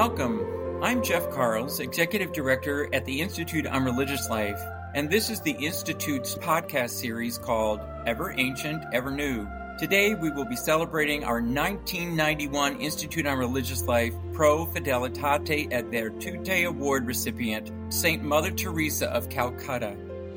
Welcome. I'm Jeff Carls, Executive Director at the Institute on Religious Life, and this is the Institute's podcast series called Ever Ancient, Ever New. Today we will be celebrating our 1991 Institute on Religious Life Pro Fidelitate et Virtute Award recipient, St. Mother Teresa of Calcutta.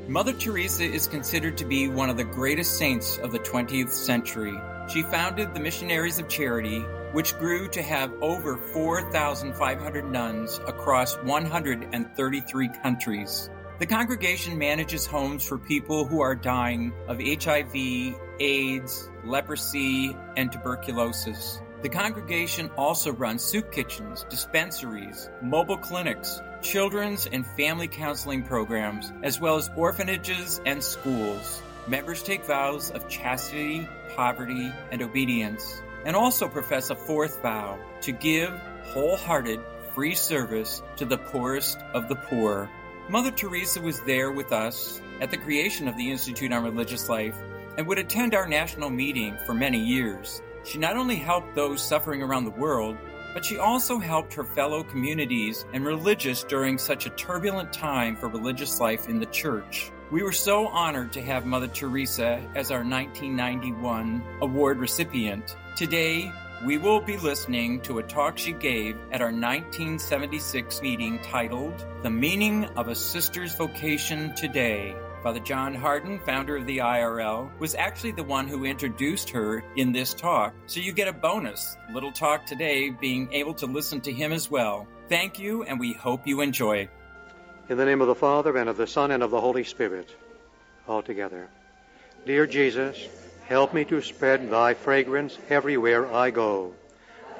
Mother Teresa is considered to be one of the greatest saints of the 20th century. She founded the Missionaries of Charity, which grew to have over 4,500 nuns across 133 countries. The congregation manages homes for people who are dying of HIV, AIDS, leprosy, and tuberculosis. The congregation also runs soup kitchens, dispensaries, mobile clinics, children's and family counseling programs, as well as orphanages and schools. Members take vows of chastity, poverty, and obedience, and also profess a fourth vow to give wholehearted, free service to the poorest of the poor. Mother Teresa was there with us at the creation of the Institute on Religious Life and would attend our national meeting for many years. She not only helped those suffering around the world, but she also helped her fellow communities and religious during such a turbulent time for religious life in the church. We were so honored to have Mother Teresa as our 1991 award recipient. Today, we will be listening to a talk she gave at our 1976 meeting titled The Meaning of a Sister's Vocation Today. Father John Hardon, founder of the IRL, was actually the one who introduced her in this talk, so you get a bonus little talk today being able to listen to him as well. Thank you, and we hope you enjoy. In the name of the Father, and of the Son, and of the Holy Spirit, all together. Dear Jesus, help me to spread thy fragrance everywhere I go.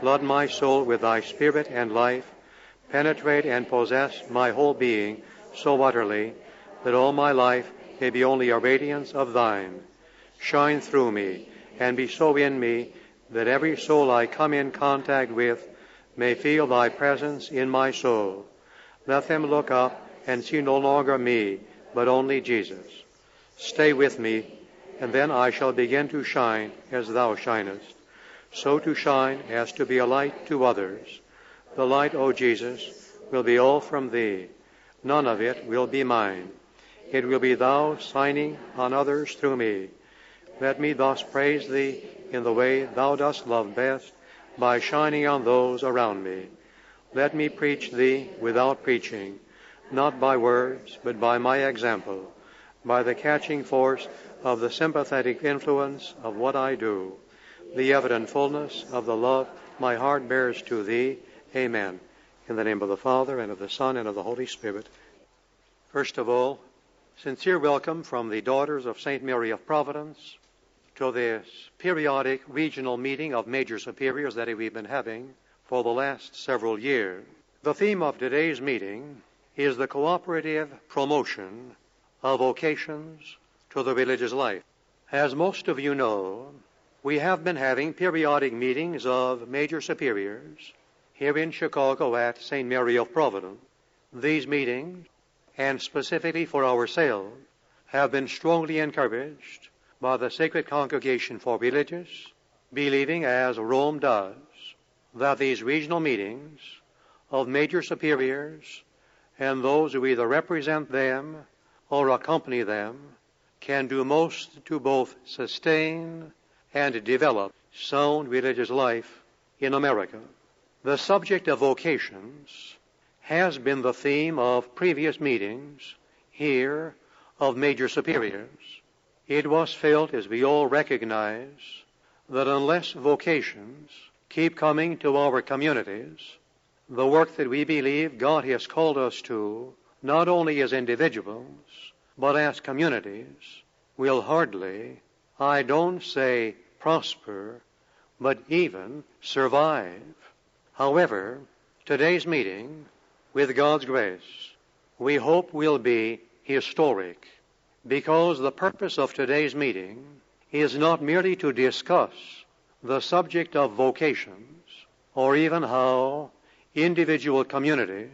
Flood my soul with thy spirit and life, penetrate and possess my whole being so utterly that all my life may be only a radiance of thine. Shine through me and be so in me that every soul I come in contact with may feel thy presence in my soul. Let them look up and see no longer me, but only Jesus. Stay with me, and then I shall begin to shine as thou shinest. So to shine as to be a light to others. The light, O Jesus, will be all from thee. None of it will be mine. It will be thou shining on others through me. Let me thus praise thee in the way thou dost love best, by shining on those around me. Let me preach thee without preaching, not by words, but by my example, by the catching force of the sympathetic influence of what I do, the evident fullness of the love my heart bears to thee. Amen. In the name of the Father, and of the Son, and of the Holy Spirit. First of all, Sincere welcome from the Daughters of St. Mary of Providence to this periodic regional meeting of major superiors that we've been having for the last several years. The theme of today's meeting is the cooperative promotion of vocations to the religious life. As most of you know, we have been having periodic meetings of major superiors here in Chicago at St. Mary of Providence. These meetings and specifically for ourselves, have been strongly encouraged by the Sacred Congregation for Religious, believing as Rome does that these regional meetings of major superiors and those who either represent them or accompany them can do most to both sustain and develop sound religious life in America. The subject of vocations has been the theme of previous meetings here of major superiors. It was felt, as we all recognize, that unless vocations keep coming to our communities, the work that we believe God has called us to, not only as individuals, but as communities, will hardly, I don't say prosper, but even survive. However, today's meeting with God's grace, we hope will be historic because the purpose of today's meeting is not merely to discuss the subject of vocations or even how individual communities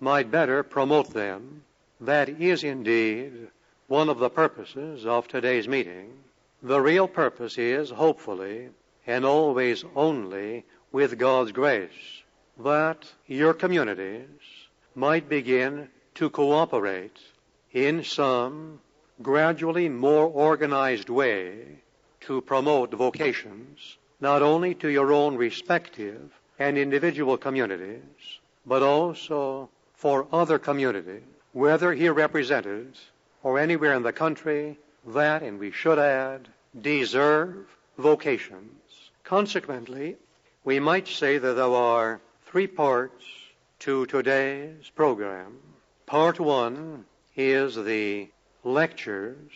might better promote them. That is indeed one of the purposes of today's meeting. The real purpose is, hopefully, and always only with God's grace, that your communities might begin to cooperate in some gradually more organized way to promote vocations, not only to your own respective and individual communities, but also for other communities, whether here represented or anywhere in the country that, and we should add, deserve vocations. Consequently, we might say that there are three parts to today's program. Part one is the lectures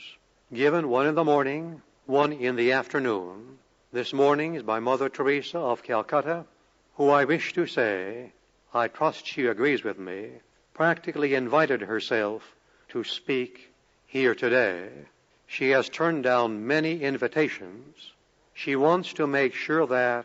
given one in the morning, one in the afternoon. This morning is by Mother Teresa of Calcutta, who I wish to say, I trust she agrees with me, practically invited herself to speak here today. She has turned down many invitations. She wants to make sure that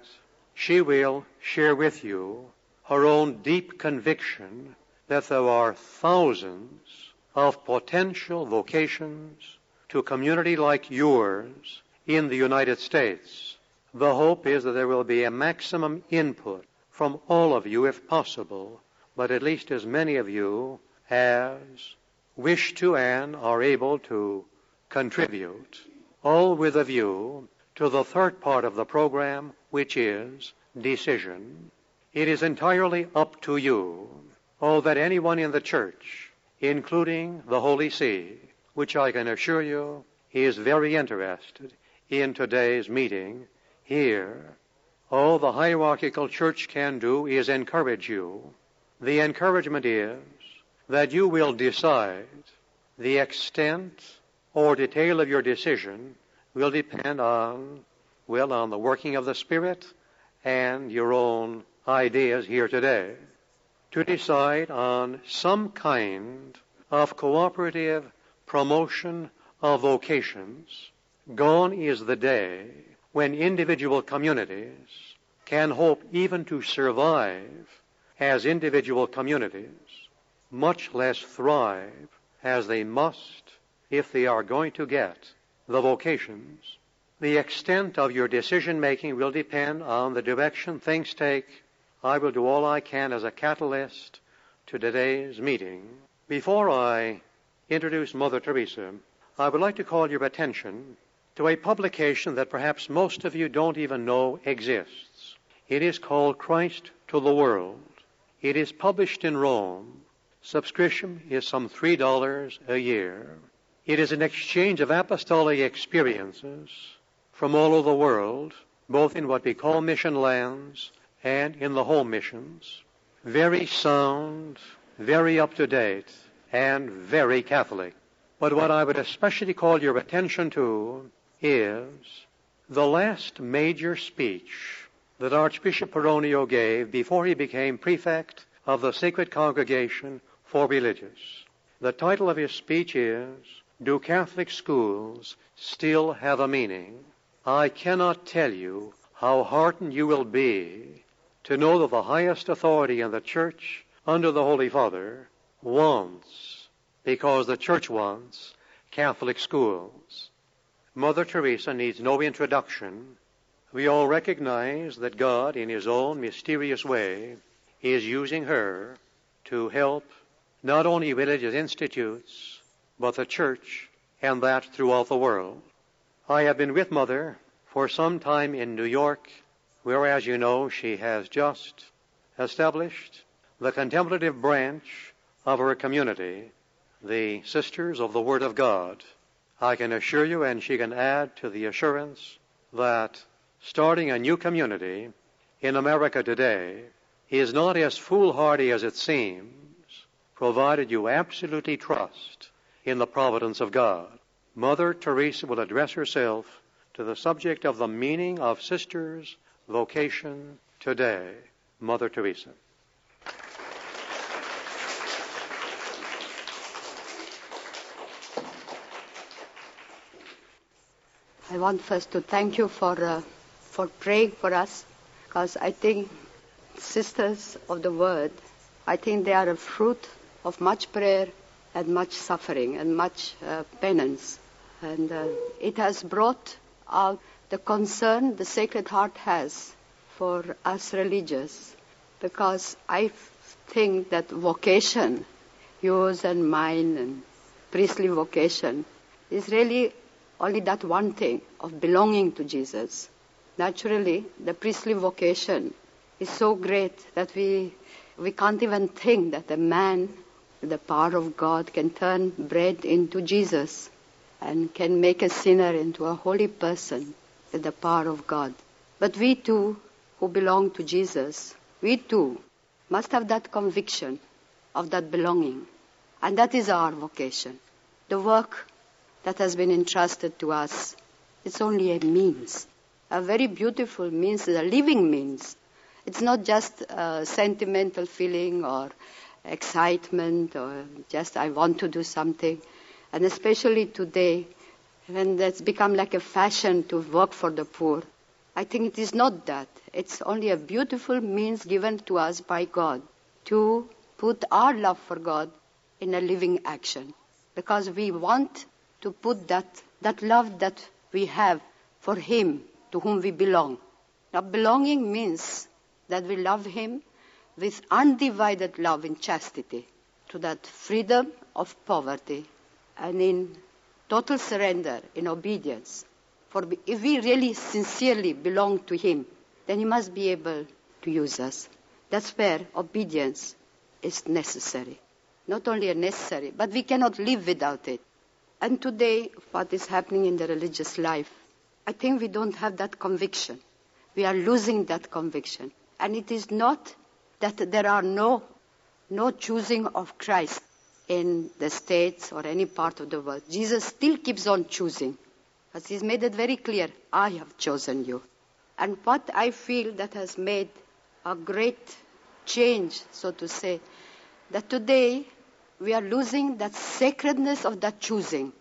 she will share with you her own deep conviction that there are thousands of potential vocations to a community like yours in the United States. The hope is that there will be a maximum input from all of you if possible, but at least as many of you as wish to and are able to contribute, all with a view to the third part of the program, which is decision. It is entirely up to you, oh, that anyone in the church, including the Holy See, which I can assure you is very interested in today's meeting here, all the hierarchical church can do is encourage you. The encouragement is that you will decide the extent or detail of your decision will depend on, well, on the working of the Spirit and your own ideas here today. To decide on some kind of cooperative promotion of vocations, gone is the day when individual communities can hope even to survive as individual communities, much less thrive as they must if they are going to get the vocations. The extent of your decision making will depend on the direction things take. I will do all I can as a catalyst to today's meeting. Before I introduce Mother Teresa, I would like to call your attention to a publication that perhaps most of you don't even know exists. It is called Christ to the World. It is published in Rome. Subscription is some $3 a year. It is an exchange of apostolic experiences from all over the world, both in what we call mission lands and in the home missions. Very sound, very up to date, and very Catholic. But what I would especially call your attention to is the last major speech that Archbishop Pironio gave before he became prefect of the Sacred Congregation for Religious. The title of his speech is do Catholic schools still have a meaning? I cannot tell you how heartened you will be to know that the highest authority in the church under the Holy Father wants, because the church wants, Catholic schools. Mother Teresa needs no introduction. We all recognize that God, in His own mysterious way, is using her to help not only religious institutes, but the church, and that throughout the world. I have been with Mother for some time in New York, where, as you know, she has just established the contemplative branch of her community, the Sisters of the Word of God. I can assure you, and she can add to the assurance, that starting a new community in America today is not as foolhardy as it seems, provided you absolutely trust in the providence of God. Mother Teresa will address herself to the subject of the meaning of sisters' vocation today. Mother Teresa. I want first to thank you for uh, for praying for us, because I think sisters of the word, I think they are a fruit of much prayer and much suffering and much uh, penance. And uh, it has brought out the concern the Sacred Heart has for us religious because I think that vocation, yours and mine and priestly vocation, is really only that one thing of belonging to Jesus. Naturally, the priestly vocation is so great that we, we can't even think that a man, the power of God, can turn bread into Jesus and can make a sinner into a holy person with the power of God. But we too, who belong to Jesus, we too must have that conviction of that belonging. And that is our vocation. The work that has been entrusted to us, it's only a means, a very beautiful means, a living means. It's not just a sentimental feeling or excitement or just I want to do something. And especially today, when that's become like a fashion to work for the poor, I think it is not that. It's only a beautiful means given to us by God to put our love for God in a living action. Because we want to put that, that love that we have for Him to whom we belong. Now, belonging means that we love Him with undivided love and chastity, to that freedom of poverty, and in total surrender, in obedience. For if we really sincerely belong to Him, then He must be able to use us. That's where obedience is necessary. Not only necessary, but we cannot live without it. And today, what is happening in the religious life, I think we don't have that conviction. We are losing that conviction. And it is not that there are no, no choosing of Christ in the States or any part of the world. Jesus still keeps on choosing. As he's made it very clear, I have chosen you. And what I feel that has made a great change, so to say, that today we are losing that sacredness of that choosing,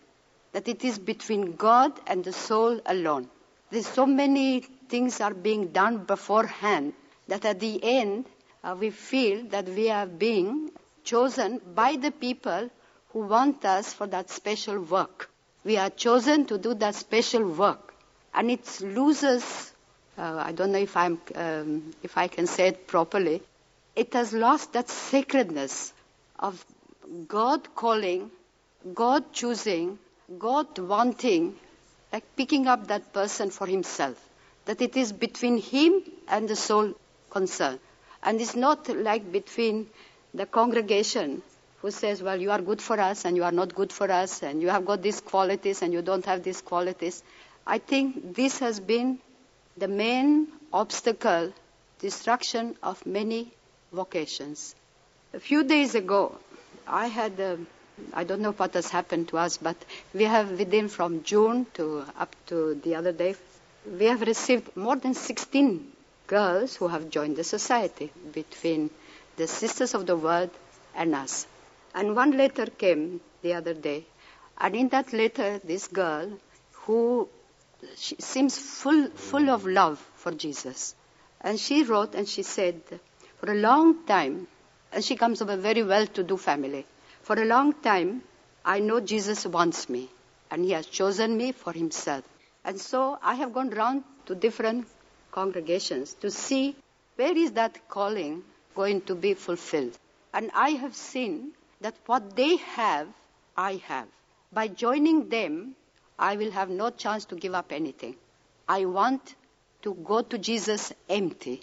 that it is between God and the soul alone. There's so many things are being done beforehand that at the end uh, we feel that we are being chosen by the people who want us for that special work. We are chosen to do that special work. And it loses, uh, I don't know if, I'm, um, if I can say it properly, it has lost that sacredness of God calling, God choosing, God wanting, like picking up that person for himself. That it is between him and the soul concerned. And it's not like between the congregation who says, well, you are good for us and you are not good for us and you have got these qualities and you don't have these qualities. I think this has been the main obstacle, destruction of many vocations. A few days ago, I had, uh, I don't know what has happened to us, but we have within from June to up to the other day, we have received more than 16 girls who have joined the society between the Sisters of the Word and us. And one letter came the other day, and in that letter, this girl who she seems full, full of love for Jesus. And she wrote and she said, for a long time, and she comes of a very well-to-do family. For a long time, I know Jesus wants me, and He has chosen me for Himself. And so I have gone round to different congregations to see where is that calling going to be fulfilled. And I have seen that what they have, I have. By joining them, I will have no chance to give up anything. I want to go to Jesus empty.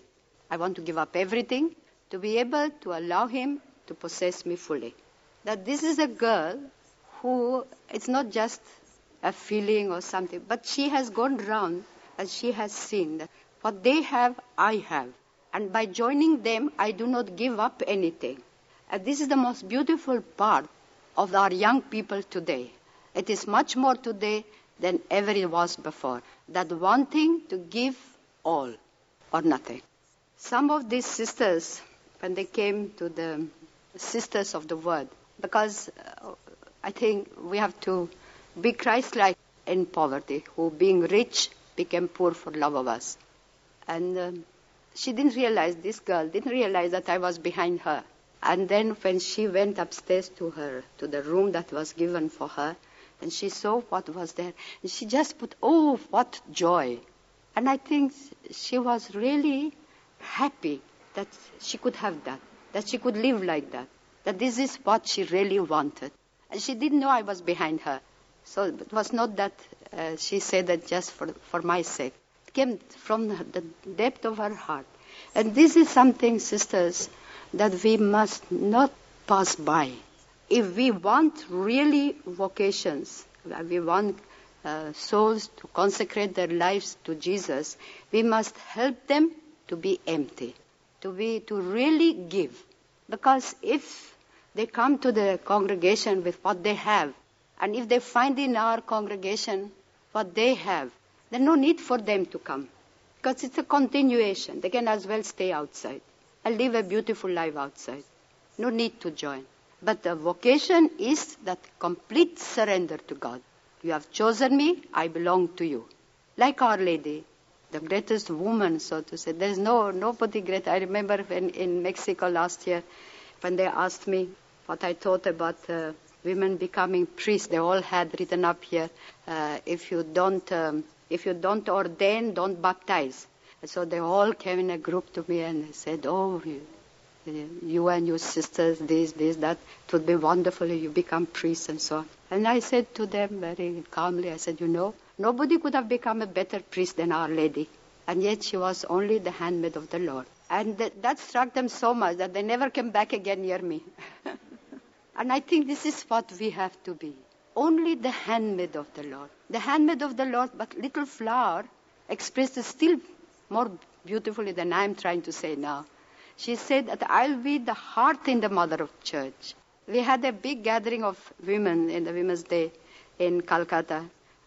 I want to give up everything to be able to allow Him to possess me fully. That this is a girl who, it's not just a feeling or something, but she has gone round and she has seen that what they have, I have. And by joining them, I do not give up anything. And this is the most beautiful part of our young people today. It is much more today than ever it was before. That wanting to give all or nothing. Some of these sisters when they came to the sisters of the word because uh, I think we have to be Christ-like in poverty, who being rich became poor for love of us. And um, she didn't realize, this girl didn't realize that I was behind her. And then when she went upstairs to her, to the room that was given for her, and she saw what was there, and she just put, oh, what joy. And I think she was really happy that she could have that, that she could live like that, that this is what she really wanted. And she didn't know I was behind her. So it was not that uh, she said that just for, for my sake. It came from the depth of her heart. And this is something, sisters, that we must not pass by. If we want really vocations, we want uh, souls to consecrate their lives to Jesus, we must help them to be empty, to be to really give. Because if they come to the congregation with what they have, and if they find in our congregation what they have, there's no need for them to come. Because it's a continuation. They can as well stay outside and live a beautiful life outside. No need to join. But the vocation is that complete surrender to God. You have chosen me, I belong to you. Like Our Lady, the greatest woman, so to say. There's no nobody great. I remember when in Mexico last year, when they asked me what I thought about uh, women becoming priests, they all had written up here, uh, if you don't, um, if you don't ordain, don't baptize. And so they all came in a group to me and said, "Oh, you, you and your sisters, this, this, that. It would be wonderful if you become priests and so on." And I said to them very calmly, I said, you know, nobody could have become a better priest than Our Lady. And yet she was only the handmaid of the Lord. And that, that struck them so much that they never came back again near me. and I think this is what we have to be. Only the handmaid of the Lord. The handmaid of the Lord, but little flower expressed still more beautifully than I'm trying to say now. She said that I'll be the heart in the mother of church. We had a big gathering of women in the Women's Day in Calcutta.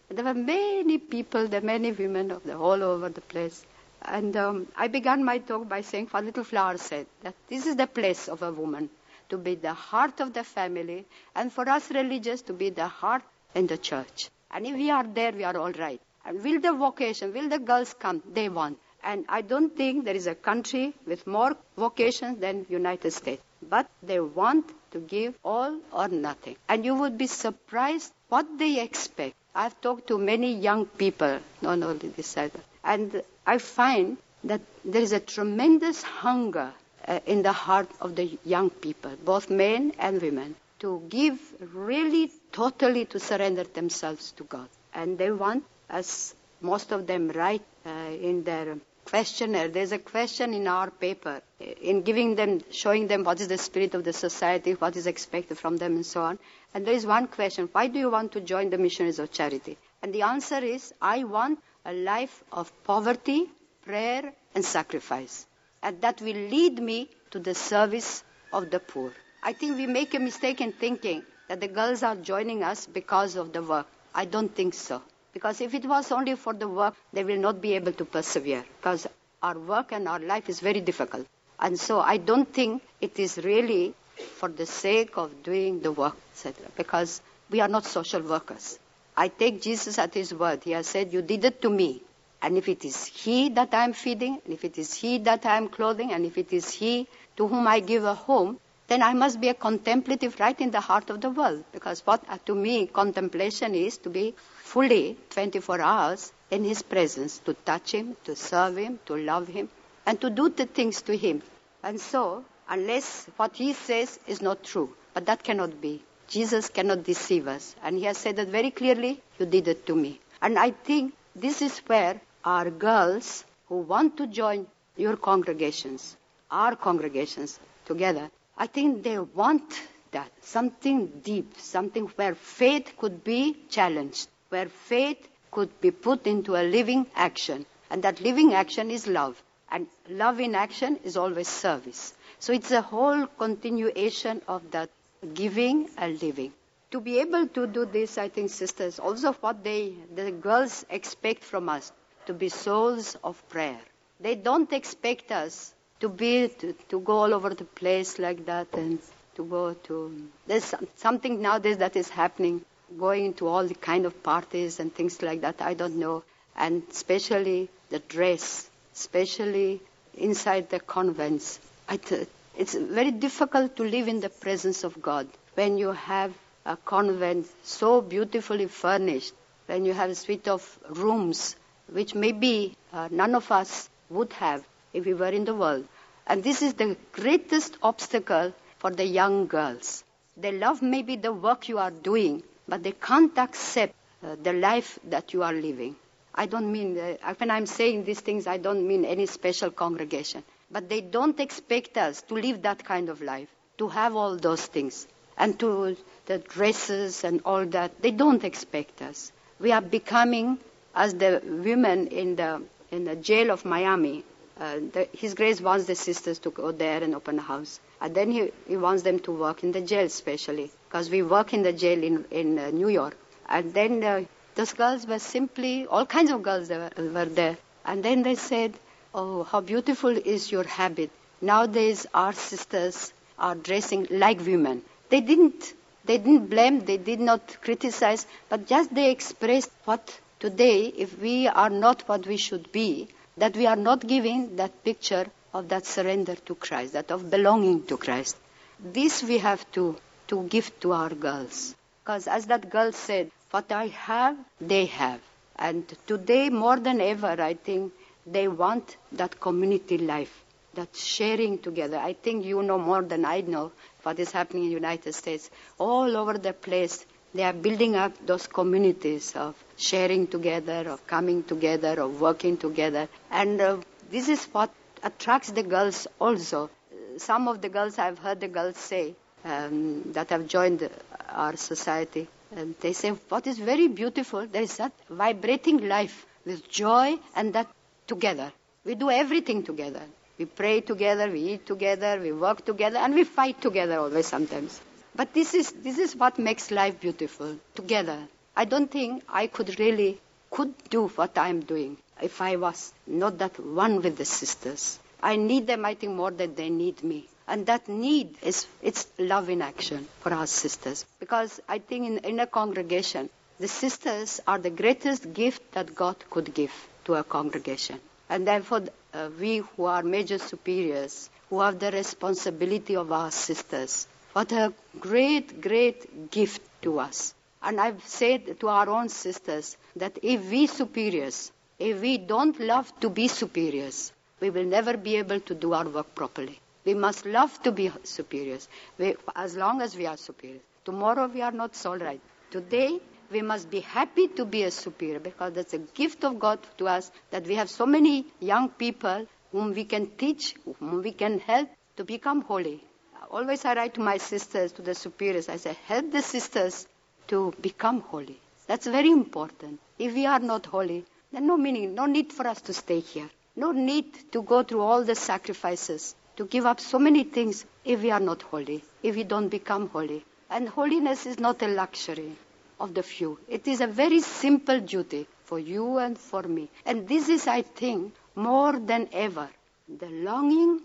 There were many people, there were many women of the, all over the place. And um, I began my talk by saying what Little Flower said, that this is the place of a woman, to be the heart of the family, and for us religious to be the heart in the church. And if we are there, we are all right. And will the vocation, will the girls come? They want. And I don't think there is a country with more vocations than United States. But they want to give all or nothing. And you would be surprised what they expect. I've talked to many young people, not only this side, and I find that there is a tremendous hunger uh, in the heart of the young people, both men and women, to give really totally to surrender themselves to God. And they want, as most of them write uh, in their questionnaire. There's a question in our paper in giving them, showing them what is the spirit of the society, what is expected from them, and so on. And there is one question: Why do you want to join the missionaries of charity? And the answer is: I want a life of poverty, prayer, and sacrifice, and that will lead me to the service of the poor. I think we make a mistake in thinking that the girls are joining us because of the work. I don't think so. Because if it was only for the work, they will not be able to persevere. Because our work and our life is very difficult. And so I don't think it is really for the sake of doing the work, etc. Because we are not social workers. I take Jesus at his word. He has said, You did it to me. And if it is he that I am feeding, and if it is he that I am clothing, and if it is he to whom I give a home, then I must be a contemplative right in the heart of the world. Because what uh, to me contemplation is to be fully 24 hours in His presence to touch Him, to serve Him, to love Him, and to do the things to Him. And so, unless what He says is not true, but that cannot be. Jesus cannot deceive us. And He has said that very clearly, You did it to me. And I think this is where our girls who want to join your congregations, our congregations together, I think they want that, something deep, something where faith could be challenged where faith could be put into a living action. And that living action is love. And love in action is always service. So it's a whole continuation of that giving and living. To be able to do this, I think, sisters, also what they, the girls expect from us, to be souls of prayer. They don't expect us to be, to, to go all over the place like that and to go to, there's something nowadays that is happening going to all the kind of parties and things like that. I don't know. And especially the dress, especially inside the convents. Th- it's very difficult to live in the presence of God when you have a convent so beautifully furnished, when you have a suite of rooms, which maybe uh, none of us would have if we were in the world. And this is the greatest obstacle for the young girls. They love maybe the work you are doing, but they can't accept uh, the life that you are living. I don't mean, uh, when I'm saying these things, I don't mean any special congregation. But they don't expect us to live that kind of life, to have all those things, and to the dresses and all that. They don't expect us. We are becoming, as the women in the, in the jail of Miami, uh, the, His Grace wants the sisters to go there and open a house. And then he, he wants them to work in the jail, especially, because we work in the jail in, in uh, New York. And then uh, those girls were simply, all kinds of girls were, were there. And then they said, Oh, how beautiful is your habit. Nowadays, our sisters are dressing like women. They didn't, they didn't blame, they did not criticize, but just they expressed what today, if we are not what we should be, that we are not giving that picture of that surrender to Christ, that of belonging to Christ. This we have to, to give to our girls. Because as that girl said, what I have, they have. And today, more than ever, I think they want that community life, that sharing together. I think you know more than I know what is happening in the United States. All over the place, they are building up those communities of sharing together, of coming together, of working together. And uh, this is what attracts the girls also. Some of the girls, I've heard the girls say, um, that have joined our society, and they say, what is very beautiful, there is that vibrating life with joy and that together. We do everything together. We pray together, we eat together, we work together, and we fight together always sometimes. But this is, this is what makes life beautiful, together. I don't think I could really could do what I'm doing if I was not that one with the sisters. I need them, I think, more than they need me. And that need is, it's love in action for our sisters. Because I think in, in a congregation, the sisters are the greatest gift that God could give to a congregation. And therefore, uh, we who are major superiors, who have the responsibility of our sisters, what a great, great gift to us. And I've said to our own sisters that if we superiors, if we don't love to be superiors, we will never be able to do our work properly. We must love to be superiors, we, as long as we are superiors. Tomorrow we are not so right. Today we must be happy to be a superior because that's a gift of God to us that we have so many young people whom we can teach, whom we can help to become holy. Always I write to my sisters, to the superiors, I say, help the sisters to become holy. That's very important. If we are not holy, then no meaning, no need for us to stay here. No need to go through all the sacrifices, to give up so many things if we are not holy, if we don't become holy. And holiness is not a luxury of the few. It is a very simple duty for you and for me. And this is, I think, more than ever, the longing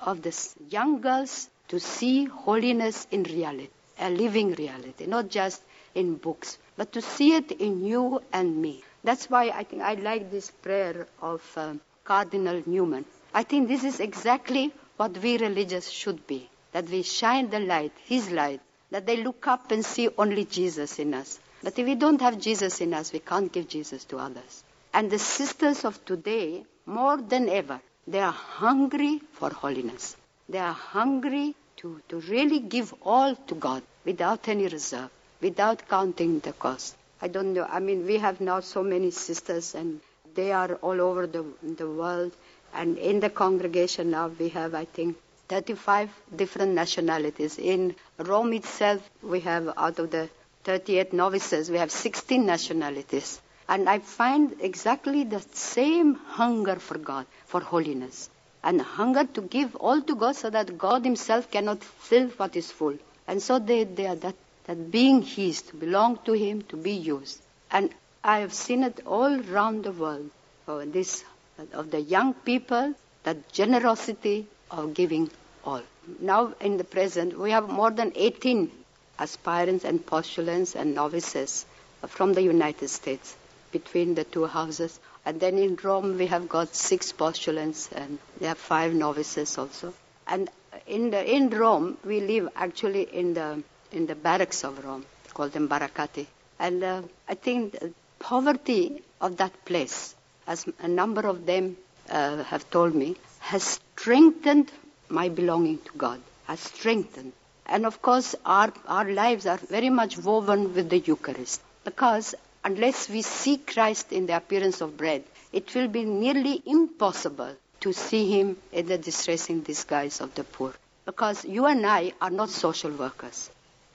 of the young girls to see holiness in reality, a living reality, not just in books, but to see it in you and me. That's why I think I like this prayer of um, Cardinal Newman. I think this is exactly what we religious should be. That we shine the light, His light, that they look up and see only Jesus in us. But if we don't have Jesus in us, we can't give Jesus to others. And the sisters of today, more than ever, they are hungry for holiness. They are hungry to, to really give all to God without any reserve, without counting the cost. I don't know. I mean, we have now so many sisters, and they are all over the, the world. And in the congregation now, we have, I think, 35 different nationalities. In Rome itself, we have out of the 38 novices, we have 16 nationalities. And I find exactly the same hunger for God, for holiness, and hunger to give all to God so that God Himself cannot fill what is full. And so they, they are that, that being His, to belong to Him, to be used. And I have seen it all around the world. Oh, this of the young people, that generosity of giving all. Now, in the present, we have more than 18 aspirants and postulants and novices from the United States between the two houses. And then in Rome, we have got six postulants and there are five novices also. And in, the, in Rome, we live actually in the, in the barracks of Rome, called them baraccati. And uh, I think the poverty of that place, as a number of them uh, have told me, has strengthened my belonging to God, has strengthened. And of course, our, our lives are very much woven with the Eucharist. Because unless we see Christ in the appearance of bread, it will be nearly impossible to see him in the distressing disguise of the poor. Because you and I are not social workers.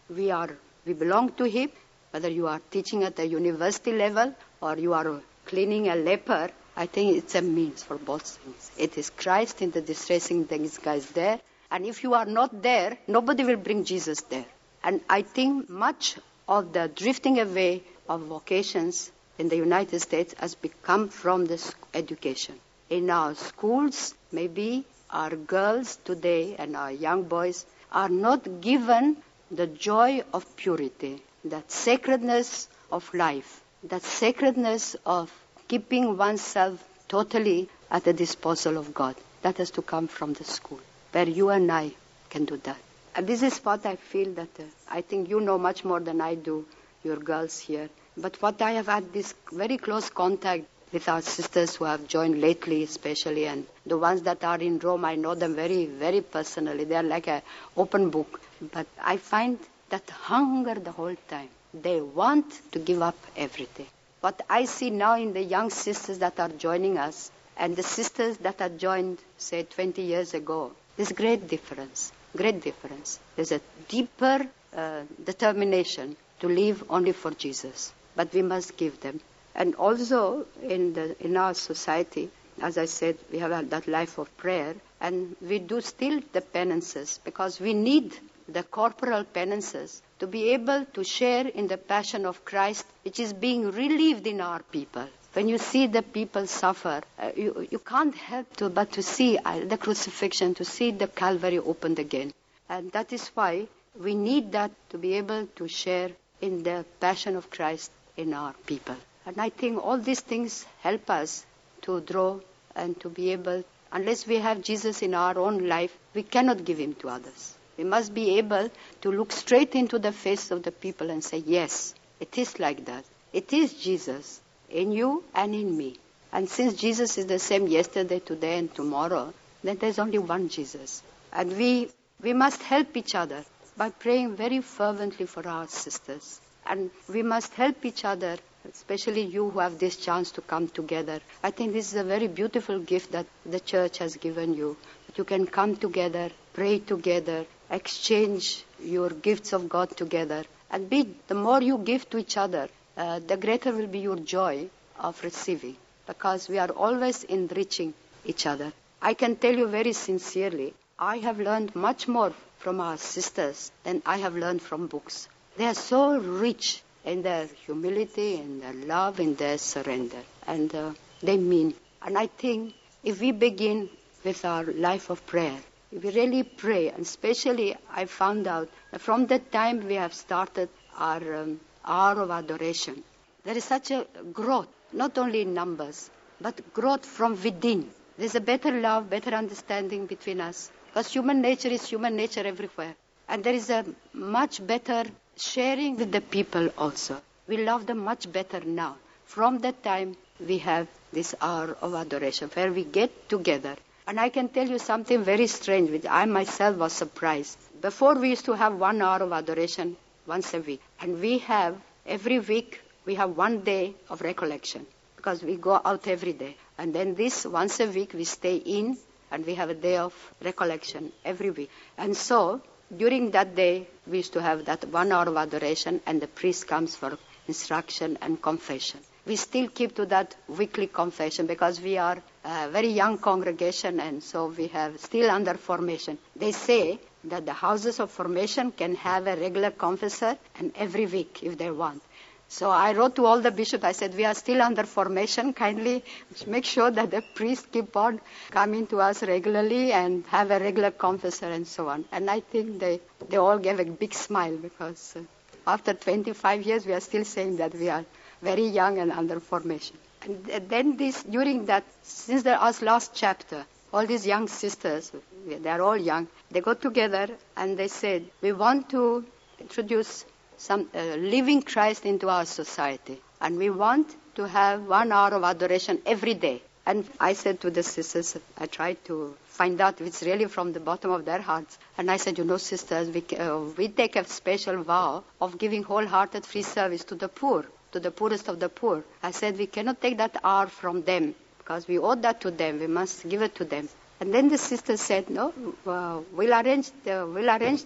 We are, we belong to him, whether you are teaching at the university level or you are cleaning a leper, I think it's a means for both things. It is Christ in the distressing disguise there, and if you are not there, nobody will bring Jesus there. And I think much of the drifting away of vocations in the United States has become from the education. In our schools, maybe our girls today and our young boys are not given the joy of purity, that sacredness of life, that sacredness of keeping oneself totally at the disposal of God. That has to come from the school, where you and I can do that. And this is what I feel that uh, I think you know much more than I do, your girls here. But what I have had this very close contact with our sisters who have joined lately, especially, and the ones that are in Rome, I know them very, very personally. They are like an open book. But I find that hunger the whole time. They want to give up everything. What I see now in the young sisters that are joining us and the sisters that are joined, say, 20 years ago, there's great difference. Great difference. There's a deeper uh, determination to live only for Jesus. But we must give them. And also in, the, in our society, as I said, we have that life of prayer, and we do still the penances because we need the corporal penances to be able to share in the passion of Christ, which is being relieved in our people. When you see the people suffer, uh, you, you can't help to but to see uh, the crucifixion, to see the Calvary opened again. And that is why we need that to be able to share in the passion of Christ in our people. And I think all these things help us to draw and to be able, unless we have Jesus in our own life, we cannot give him to others. We must be able to look straight into the face of the people and say, yes, it is like that. It is Jesus in you and in me. And since Jesus is the same yesterday, today, and tomorrow, then there's only one Jesus. And we, we must help each other by praying very fervently for our sisters. And we must help each other, especially you who have this chance to come together. I think this is a very beautiful gift that the church has given you. You can come together, pray together, exchange your gifts of God together. And be, the more you give to each other, uh, the greater will be your joy of receiving. Because we are always enriching each other. I can tell you very sincerely, I have learned much more from our sisters than I have learned from books. They are so rich in their humility, in their love, in their surrender. And uh, they mean. And I think if we begin with our life of prayer, if we really pray, and especially I found out from the time we have started our um, hour of adoration, there is such a growth, not only in numbers, but growth from within. There's a better love, better understanding between us. Because human nature is human nature everywhere. And there is a much better sharing with the people also. We love them much better now. From that time, we have this hour of adoration where we get together. And I can tell you something very strange, which I myself was surprised. Before, we used to have one hour of adoration once a week. And we have, every week, we have one day of recollection because we go out every day. And then this, once a week, we stay in and we have a day of recollection every week. And so, during that day, we used to have that one hour of adoration, and the priest comes for instruction and confession. We still keep to that weekly confession because we are a very young congregation, and so we have still under formation. They say that the houses of formation can have a regular confessor and every week if they want. So I wrote to all the bishops. I said, we are still under formation. Kindly make sure that the priests keep on coming to us regularly and have a regular confessor and so on. And I think they, they all gave a big smile because uh, after 25 years, we are still saying that we are very young and under formation. And then this, during that, since the last chapter, all these young sisters, they are all young, they got together and they said, we want to introduce some uh, living Christ into our society. And we want to have one hour of adoration every day. And I said to the sisters, I tried to find out if it's really from the bottom of their hearts. And I said, you know, sisters, we, uh, we take a special vow of giving wholehearted free service to the poor, to the poorest of the poor. I said, we cannot take that hour from them because we owe that to them. We must give it to them. And then the sister said, no, uh, we'll arrange, we'll arrange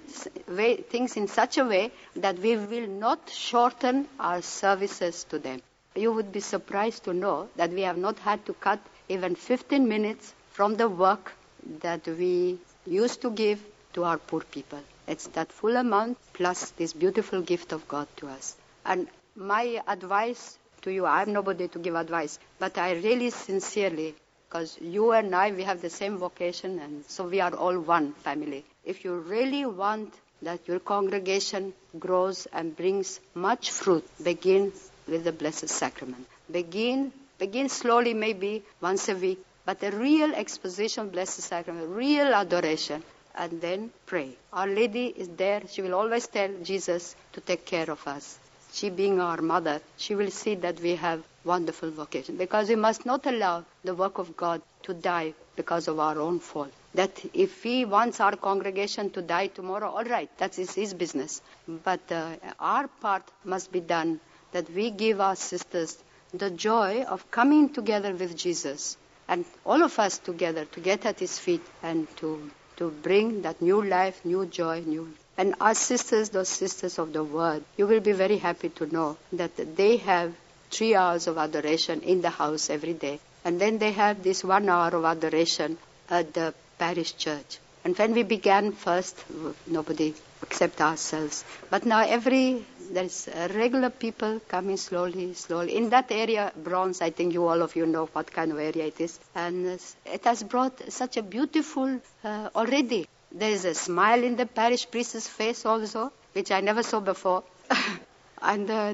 way, things in such a way that we will not shorten our services to them. You would be surprised to know that we have not had to cut even 15 minutes from the work that we used to give to our poor people. It's that full amount plus this beautiful gift of God to us. And my advice to you, I'm nobody to give advice, but I really sincerely because you and I, we have the same vocation, and so we are all one family. If you really want that your congregation grows and brings much fruit, begin with the Blessed Sacrament. Begin, begin slowly, maybe once a week, but a real exposition, Blessed Sacrament, real adoration, and then pray. Our Lady is there. She will always tell Jesus to take care of us. She being our mother, she will see that we have wonderful vocation because we must not allow the work of God to die because of our own fault. That if He wants our congregation to die tomorrow, all right, that is His business. But uh, our part must be done that we give our sisters the joy of coming together with Jesus and all of us together to get at His feet and to, to bring that new life, new joy, new. And our sisters, those sisters of the Word, you will be very happy to know that they have three hours of adoration in the house every day. And then they have this one hour of adoration at the parish church. And when we began first, nobody except ourselves. But now every, there's regular people coming slowly, slowly. In that area, Bronx, I think you all of you know what kind of area it is. And it has brought such a beautiful, uh, already. There is a smile in the parish priest's face also, which I never saw before. and uh,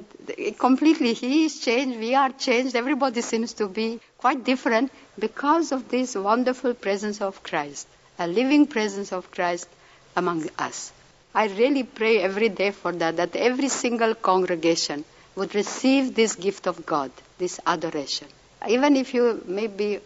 completely he is changed we are changed everybody seems to be quite different because of this wonderful presence of christ a living presence of christ among us. I really pray every day for that that every single congregation would receive this gift of god this adoration. Even if you maybe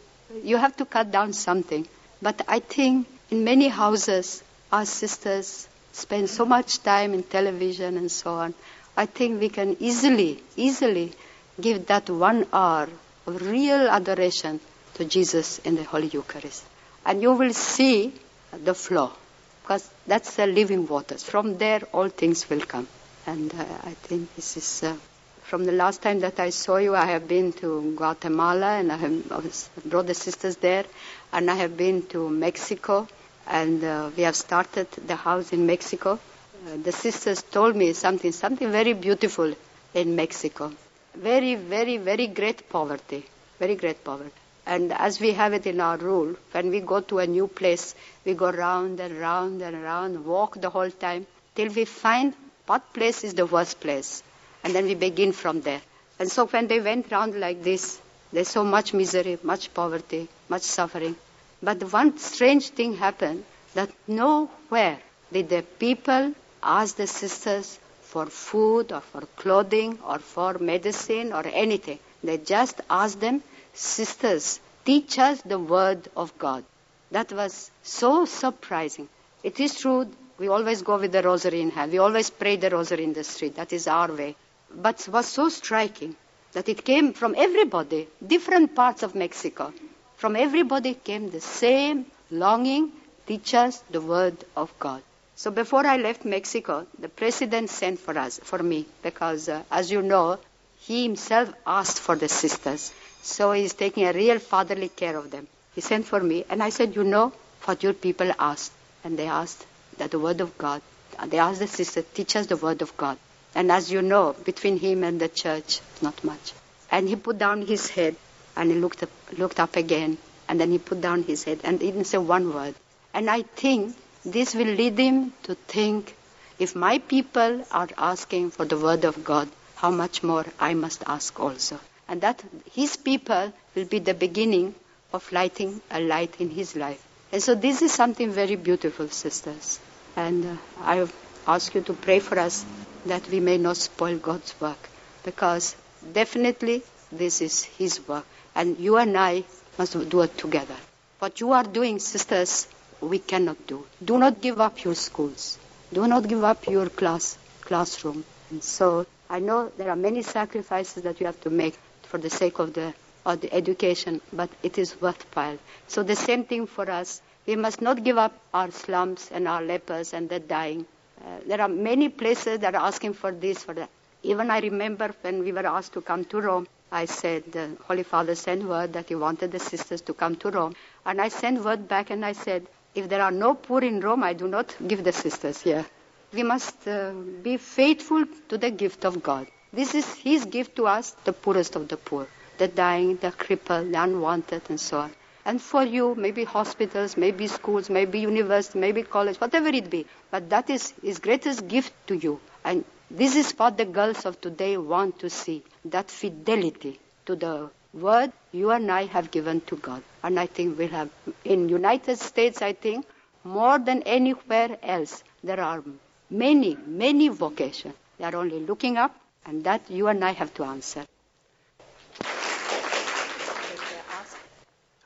you have to cut down something but i think in many houses our sisters spend so much time in television and so on I think we can easily, easily give that one hour of real adoration to Jesus in the Holy Eucharist. And you will see the flow, because that's the living waters. From there, all things will come. And uh, I think this is, uh, from the last time that I saw you, I have been to Guatemala, and I have brought the sisters there, and I have been to Mexico, and uh, we have started the house in Mexico Uh, the sisters told me something, something very beautiful in Mexico. Very, very, very great poverty. Very great poverty. And as we have it in our rule, when we go to a new place, we go round and round and round, walk the whole time, till we find what place is the worst place. And then we begin from there. And so when they went round like this, they saw much misery, much poverty, much suffering. But one strange thing happened that nowhere did the people ask the sisters for food or for clothing or for medicine or anything. They just asked them, sisters, teach us the word of God. That was so surprising. It is true, we always go with the rosary in hand. We always pray the rosary in the street. That is our way. But it was so striking that it came from everybody, different parts of Mexico. From everybody came the same longing, teach us the word of God. So before I left Mexico, the president sent for us, for me, because uh, as you know, he himself asked for the sisters. So he's taking a real fatherly care of them. He sent for me, and I said, you know what your people asked? And they asked that the word of God. They asked the sister, teach us the word of God. And as you know, between him and the church, not much. And he put down his head, and he looked up, looked up again, and then he put down his head, and didn't say one word. And I think this will lead him to think if my people are asking for the word of God, how much more I must ask also. And that his people will be the beginning of lighting a light in his life. And so this is something very beautiful, sisters. And uh, I ask you to pray for us that we may not spoil God's work. Because definitely this is his work. And you and I must do it together. What you are doing, sisters, we cannot do. Do not give up your schools. Do not give up your class classroom. And so I know there are many sacrifices that you have to make for the sake of the of the education, but it is worthwhile. So the same thing for us. We must not give up our slums and our lepers and the dying. Uh, there are many places that are asking for this, for that. Even I remember when we were asked to come to Rome, I said, the Holy Father sent word that he wanted the sisters to come to Rome. And I sent word back and I said, if there are no poor in Rome, I do not give the sisters here. We must uh, be faithful to the gift of God. This is His gift to us, the poorest of the poor, the dying, the crippled, the unwanted, and so on. And for you, maybe hospitals, maybe schools, maybe university, maybe college, whatever it be. But that is His greatest gift to you. And this is what the girls of today want to see that fidelity to the word you and I have given to God. And I think we'll have, in United States, I think, more than anywhere else, there are many, many vocations. They are only looking up, and that you and I have to answer.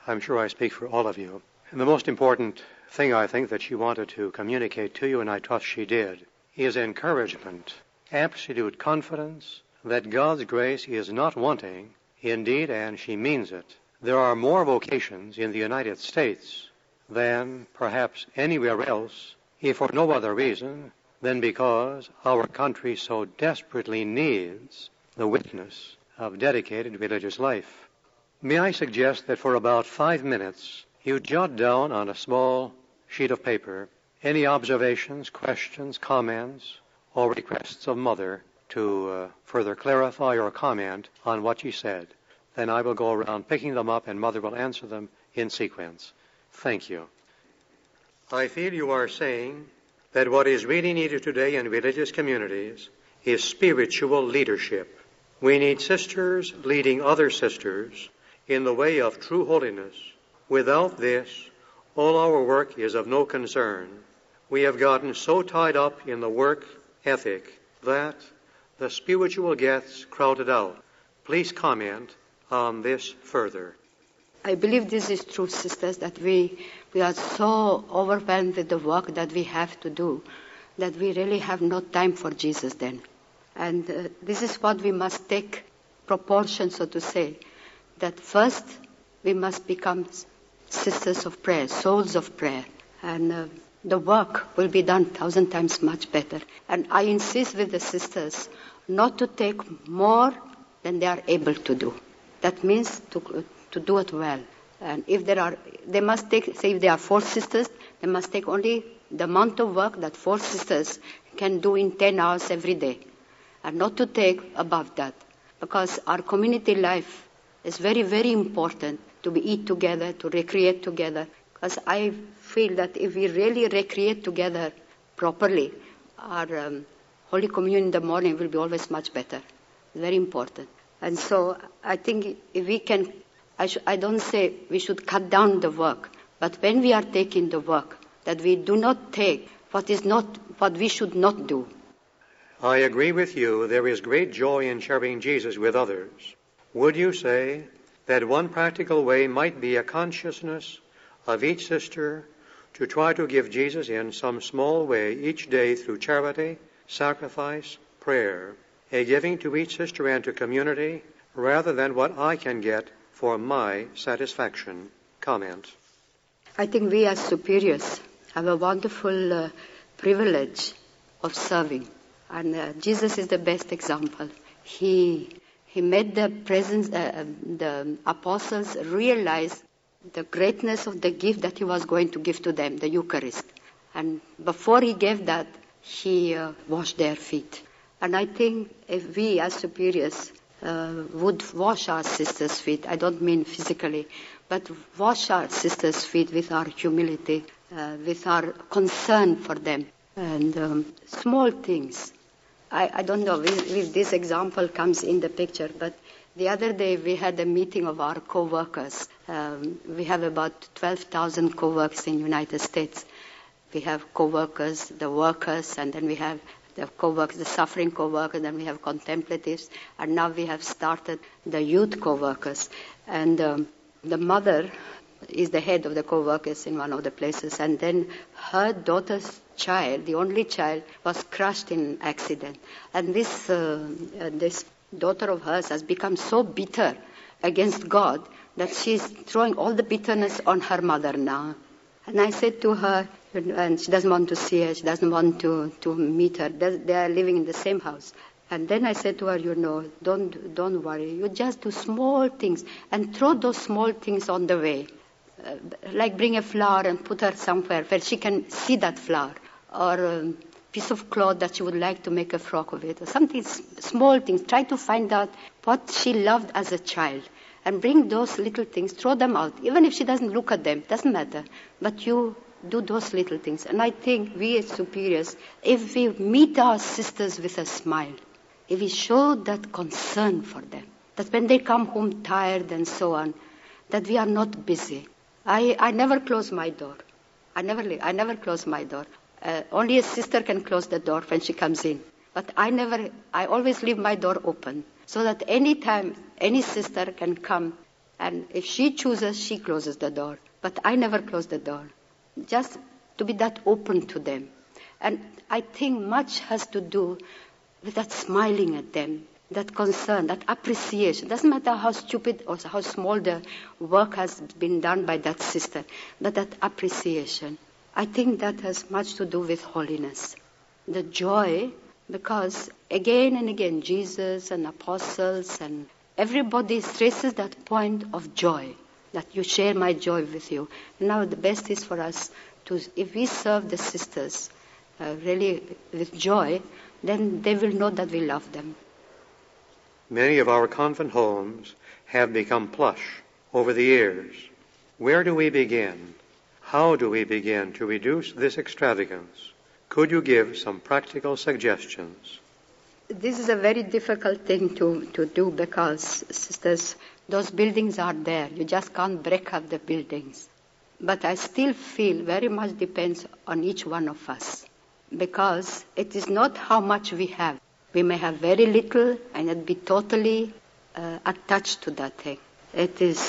I'm sure I speak for all of you. And the most important thing I think that she wanted to communicate to you, and I trust she did, is encouragement, absolute confidence that God's grace is not wanting. Indeed, and she means it. There are more vocations in the United States than perhaps anywhere else, if for no other reason than because our country so desperately needs the witness of dedicated religious life. May I suggest that for about five minutes you jot down on a small sheet of paper any observations, questions, comments, or requests of Mother to uh, further clarify or comment on what you said. Then I will go around picking them up and Mother will answer them in sequence. Thank you. I feel you are saying that what is really needed today in religious communities is spiritual leadership. We need sisters leading other sisters in the way of true holiness. Without this, all our work is of no concern. We have gotten so tied up in the work ethic that the spiritual gets crowded out. Please comment on this further. I believe this is true, sisters, that we, we are so overwhelmed with the work that we have to do that we really have no time for Jesus then. And uh, this is what we must take proportion, so to say, that first we must become sisters of prayer, souls of prayer. And uh, the work will be done thousand times much better. And I insist with the sisters not to take more than they are able to do. That means to, to do it well. And if there are, they must take, say if there are four sisters, they must take only the amount of work that four sisters can do in 10 hours every day. And not to take above that. Because our community life is very, very important to be eat together, to recreate together. Because I feel that if we really recreate together properly, our um, Holy Communion in the morning will be always much better. Very important. And so I think if we can, I, sh- I don't say we should cut down the work, but when we are taking the work, that we do not take what is not, what we should not do. I agree with you. There is great joy in sharing Jesus with others. Would you say that one practical way might be a consciousness of each sister to try to give Jesus in some small way each day through charity, sacrifice, prayer, a giving to each sister and to community rather than what I can get for my satisfaction. Comment. I think we as superiors have a wonderful uh, privilege of serving. And uh, Jesus is the best example. He, he made the presence, uh, the apostles realize the greatness of the gift that he was going to give to them, the Eucharist. And before he gave that, he uh, washed their feet. And I think if we as superiors uh, would wash our sisters' feet, I don't mean physically, but wash our sisters' feet with our humility, uh, with our concern for them, and um, small things. I, I don't know if, if this example comes in the picture, but the other day we had a meeting of our co-workers. Um, we have about 12,000 co-workers in United States. We have co-workers, the workers, and then we have the co-workers, the suffering co-workers, then we have contemplatives, and now we have started the youth co-workers. And um, the mother is the head of the co-workers in one of the places, and then her daughter's child, the only child, was crushed in an accident, and this uh, uh, this daughter of hers has become so bitter against God that she's throwing all the bitterness on her mother now. And I said to her, and she doesn't want to see her, she doesn't want to, to meet her. They are living in the same house. And then I said to her, you know, don't, don't worry. You just do small things and throw those small things on the way. Uh, like bring a flower and put her somewhere where she can see that flower. Or a piece of cloth that she would like to make a frock of it. Or something, small things. Try to find out what she loved as a child. And bring those little things, throw them out. Even if she doesn't look at them, doesn't matter. But you do those little things. And I think we as superiors, if we meet our sisters with a smile, if we show that concern for them, that when they come home tired and so on, that we are not busy. I, I never close my door. I never, I never close my door. Uh, only a sister can close the door when she comes in. But I never, I always leave my door open so that any time any sister can come and if she chooses, she closes the door. But I never close the door. Just to be that open to them. And I think much has to do with that smiling at them, that concern, that appreciation. Doesn't matter how stupid or how small the work has been done by that sister, but that appreciation. I think that has much to do with holiness. The joy, because again and again, Jesus and apostles and everybody stresses that point of joy, that you share my joy with you. Now the best is for us to, if we serve the sisters uh, really with joy, then they will know that we love them. Many of our convent homes have become plush over the years. Where do we begin? How do we begin to reduce this extravagance? Could you give some practical suggestions? This is a very difficult thing to, to do because, sisters, those buildings are there. You just can't break up the buildings. But I still feel very much depends on each one of us because it is not how much we have. We may have very little and yet be totally uh, attached to that thing. It is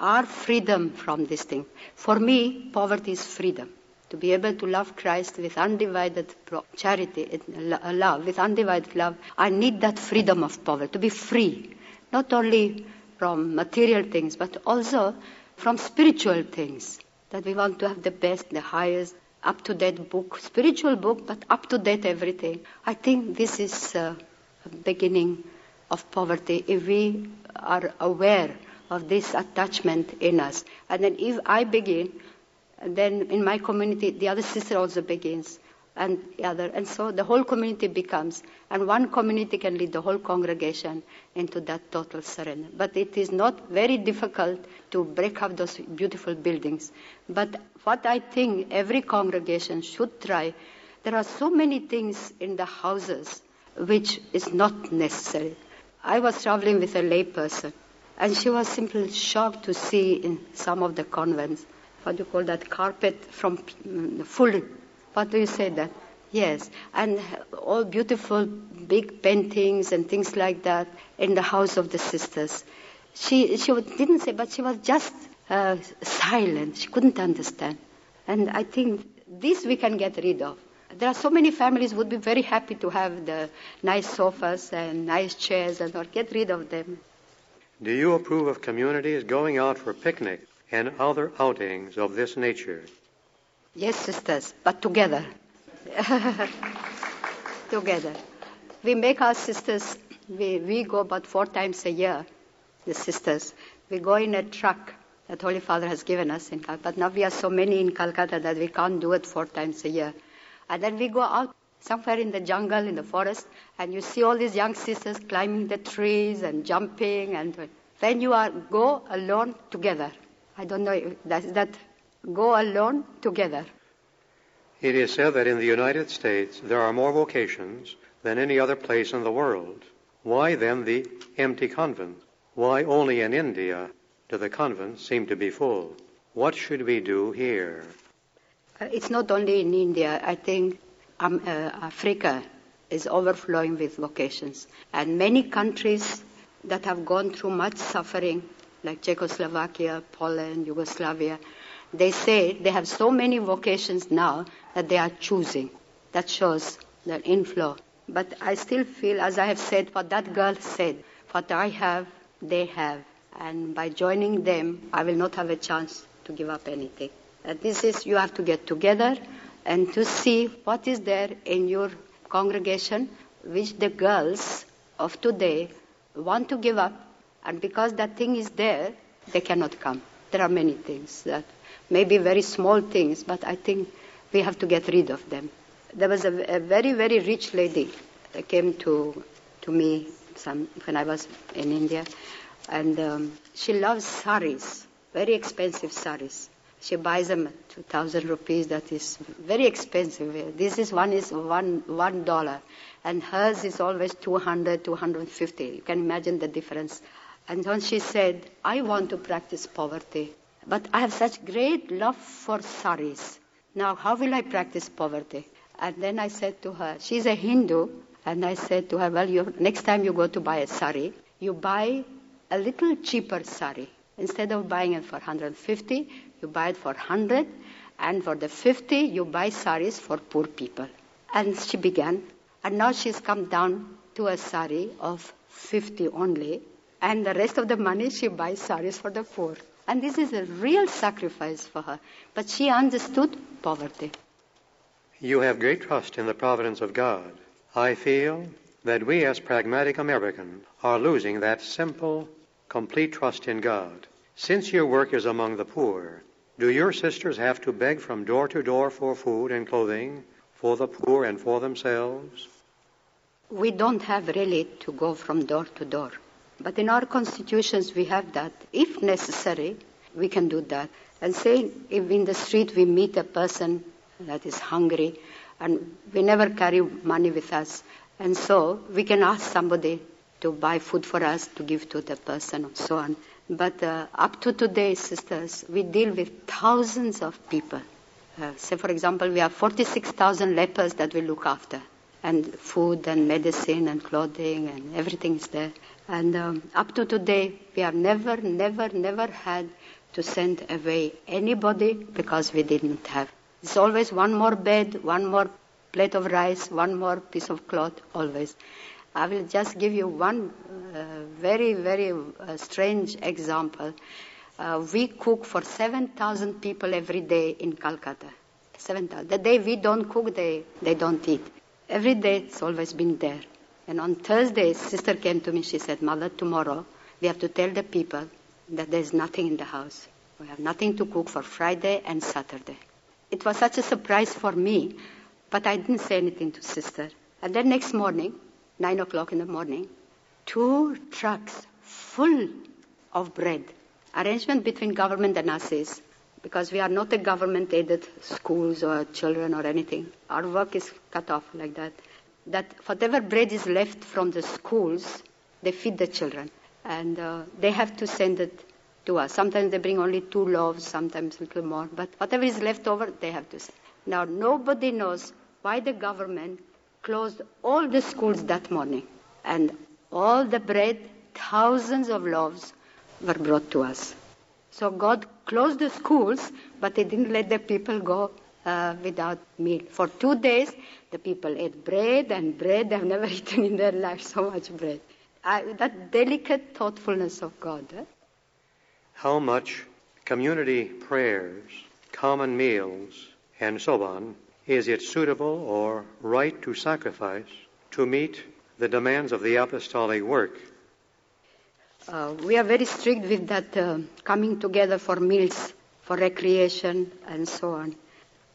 our freedom from this thing. For me, poverty is freedom. To be able to love Christ with undivided charity, uh, love, with undivided love, I need that freedom of poverty, to be free, not only from material things, but also from spiritual things. That we want to have the best, the highest, up to date book, spiritual book, but up to date everything. I think this is uh, a beginning of poverty if we are aware of this attachment in us. And then if I begin, then in my community, the other sister also begins and the other. And so the whole community becomes, and one community can lead the whole congregation into that total surrender. But it is not very difficult to break up those beautiful buildings. But what I think every congregation should try, there are so many things in the houses which is not necessary. I was traveling with a layperson, and she was simply shocked to see in some of the convents, what do you call that, carpet from mm, full what do you say that? Yes, and all beautiful big paintings and things like that in the house of the sisters. She she didn't say, but she was just uh, silent. She couldn't understand, and I think this we can get rid of. There are so many families would be very happy to have the nice sofas and nice chairs and or get rid of them. Do you approve of communities going out for picnics and other outings of this nature? Yes, sisters, but together. together. We make our sisters, we, we go about four times a year, the sisters. We go in a truck that Holy Father has given us in Calcutta. But now we are so many in Calcutta that we can't do it four times a year. And then we go out somewhere in the jungle, in the forest, and you see all these young sisters climbing the trees and jumping. And then you are go alone together, I don't know, that, that go alone together. It is said that in the United States there are more vocations than any other place in the world. Why then the empty convent? Why only in India do the convents seem to be full? What should we do here? Uh, it's not only in India. I think um, uh, Africa is overflowing with vocations. And many countries that have gone through much suffering like Czechoslovakia, Poland, Yugoslavia, they say they have so many vocations now that they are choosing. That shows the inflow. But I still feel, as I have said, what that girl said, what I have, they have. And by joining them, I will not have a chance to give up anything. And this is, you have to get together and to see what is there in your congregation which the girls of today want to give up. And because that thing is there, they cannot come. There are many things that may be very small things, but I think we have to get rid of them. There was a, a very, very rich lady that came to, to me some, when I was in India, and um, she loves saris, very expensive saris. She buys them 2,000 rupees. That is very expensive. This is one is one one dollar, and hers is always 200, 250. You can imagine the difference. And then she said, "I want to practice poverty, but I have such great love for saris. Now, how will I practice poverty?" And then I said to her, she's a Hindu, and I said to her, well, you, next time you go to buy a sari, you buy a little cheaper sari. Instead of buying it for 150, you buy it for 100, and for the 50, you buy saris for poor people. And she began, and now she's come down to a sari of 50 only, and the rest of the money she buys saris for the poor. And this is a real sacrifice for her. But she understood poverty. You have great trust in the providence of God. I feel that we as pragmatic Americans are losing that simple, complete trust in God. Since your work is among the poor, do your sisters have to beg from door to door for food and clothing for the poor and for themselves? We don't have really to go from door to door. But in our constitutions, we have that. If necessary, we can do that. And say if in the street we meet a person that is hungry, and we never carry money with us. And so we can ask somebody to buy food for us to give to the person and so on. But uh, up to today, sisters, we deal with thousands of people. Uh, say, for example, we have 46,000 lepers that we look after, and food and medicine and clothing and everything is there. And um, up to today, we have never, never, never had to send away anybody because we didn't have. It's always one more bed, one more plate of rice, one more piece of cloth, always. I will just give you one uh, very, very uh, strange example. Uh, we cook for 7,000 people every day in Calcutta. 7,000. The day we don't cook, they, they don't eat. Every day it's always been there. And on Thursday, sister came to me, she said, Mother, tomorrow we have to tell the people that there's nothing in the house. We have nothing to cook for Friday and Saturday. It was such a surprise for me, but I didn't say anything to sister. And then next morning, nine o'clock in the morning, two trucks full of bread. Arrangement between government and us is because we are not a government aided schools or children or anything. Our work is cut off like that. That whatever bread is left from the schools, they feed the children. And uh, they have to send it to us. Sometimes they bring only two loaves, sometimes a little more, but whatever is left over, they have to send. Now, nobody knows why the government closed all the schools that morning. And all the bread, thousands of loaves, were brought to us. So God closed the schools, but He didn't let the people go uh, without meal. For two days, the people ate bread and bread. They've never eaten in their life so much bread. That delicate thoughtfulness of God. Eh? How much community prayers, common meals, and so on is it suitable or right to sacrifice to meet the demands of the apostolic work? Uh, we are very strict with that uh, coming together for meals, for recreation, and so on.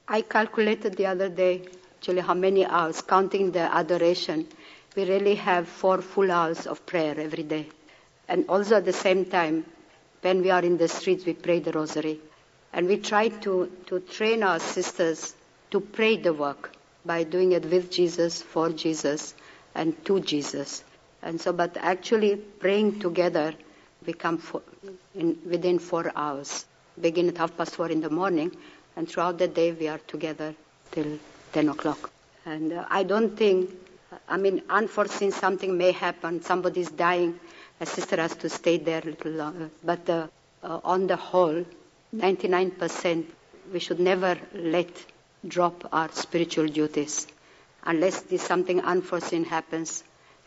I calculated the other day actually how many hours, counting the adoration. We really have four full hours of prayer every day. And also at the same time, when we are in the streets, we pray the rosary. And we try to, to train our sisters to pray the work by doing it with Jesus, for Jesus, and to Jesus. And so, but actually praying together, we come in, within four hours. Begin at half past four in the morning, and throughout the day we are together till 10 o'clock. And uh, I don't think, I mean, unforeseen something may happen, somebody's dying, a sister has to stay there a little longer. But uh, uh, on the whole, 99%, we should never let drop our spiritual duties unless there's something unforeseen happens.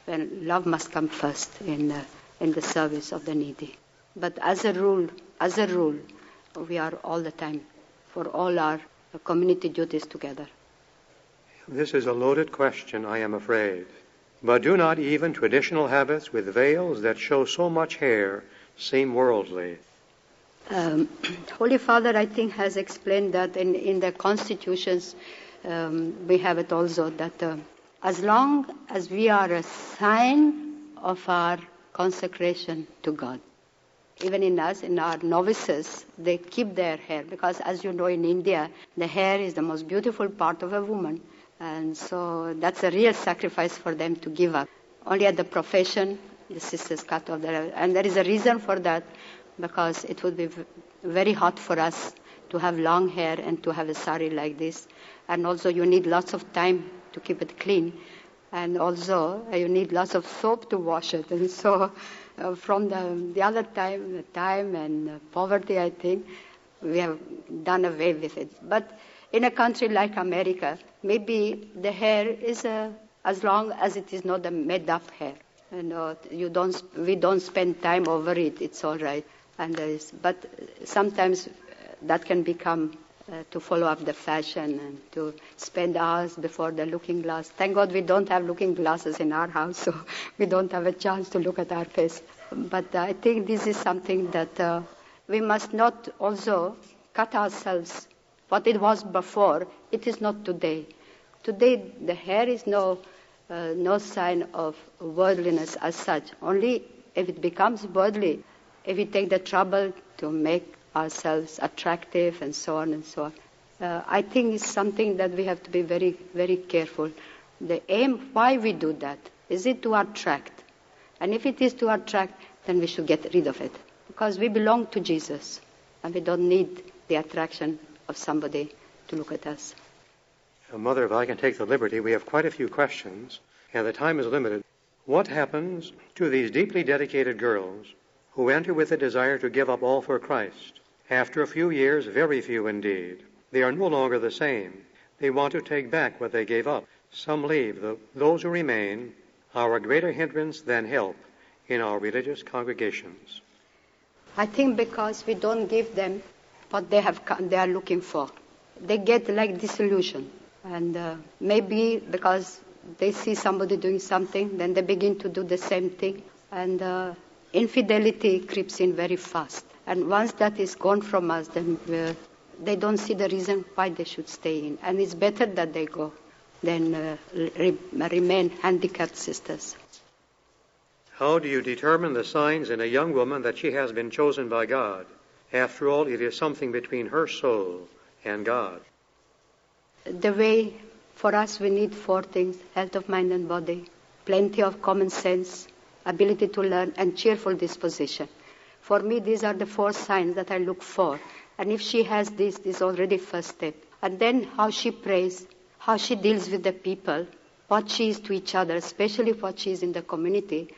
Then love must come first in uh, in the service of the needy. But as a rule, as a rule, we are all the time for all our community duties together. This is a loaded question, I am afraid. But do not even traditional habits with veils that show so much hair seem worldly? Um, Holy Father, I think, has explained that in, in the constitutions, um, we have it also that uh, as long as we are a sign of our consecration to God, even in us, in our novices, they keep their hair because, as you know, in India, the hair is the most beautiful part of a woman. And so that's a real sacrifice for them to give up. Only at the profession, the sisters cut off their hair. And there is a reason for that because it would be very hot for us to have long hair and to have a sari like this. And also, you need lots of time to keep it clean. And also, you need lots of soap to wash it. And so, uh, from the, the other time, the time and uh, poverty, I think, we have done away with it. But in a country like America, maybe the hair is uh, as long as it is not a made up hair. You you don't, we don't spend time over it. It's all right. And there is, but sometimes that can become uh, to follow up the fashion and to spend hours before the looking glass. Thank God we don't have looking glasses in our house, so we don't have a chance to look at our face. But uh, I think this is something that uh, we must not also cut ourselves. What it was before, it is not today. Today, the hair is no, uh, no sign of worldliness as such. Only if it becomes worldly, if we take the trouble to make ourselves attractive and so on and so on. Uh, I think it's something that we have to be very, very careful. The aim, why we do that, is it to attract? And if it is to attract, then we should get rid of it. Because we belong to Jesus, and we don't need the attraction of somebody to look at us. Uh, Mother, if I can take the liberty, we have quite a few questions, and the time is limited. What happens to these deeply dedicated girls who enter with a desire to give up all for Christ? After a few years, very few indeed, they are no longer the same. They want to take back what they gave up. Some leave. The, those who remain are a greater hindrance than help in our religious congregations. I think because we don't give them what they have they are looking for, they get like disillusion, and uh, maybe because they see somebody doing something, then they begin to do the same thing, and uh, infidelity creeps in very fast. And once that is gone from us, then uh, they don't see the reason why they should stay in. And it's better that they go than uh, re- remain handicapped sisters. How do you determine the signs in a young woman that she has been chosen by God? After all, it is something between her soul and God. The way for us we need four things health of mind and body, plenty of common sense, ability to learn, and cheerful disposition. For me, these are the four signs that I look for. And if she has this, this is already first step. And then how she prays, how she deals with the people, what she is to each other, especially what she is in the community.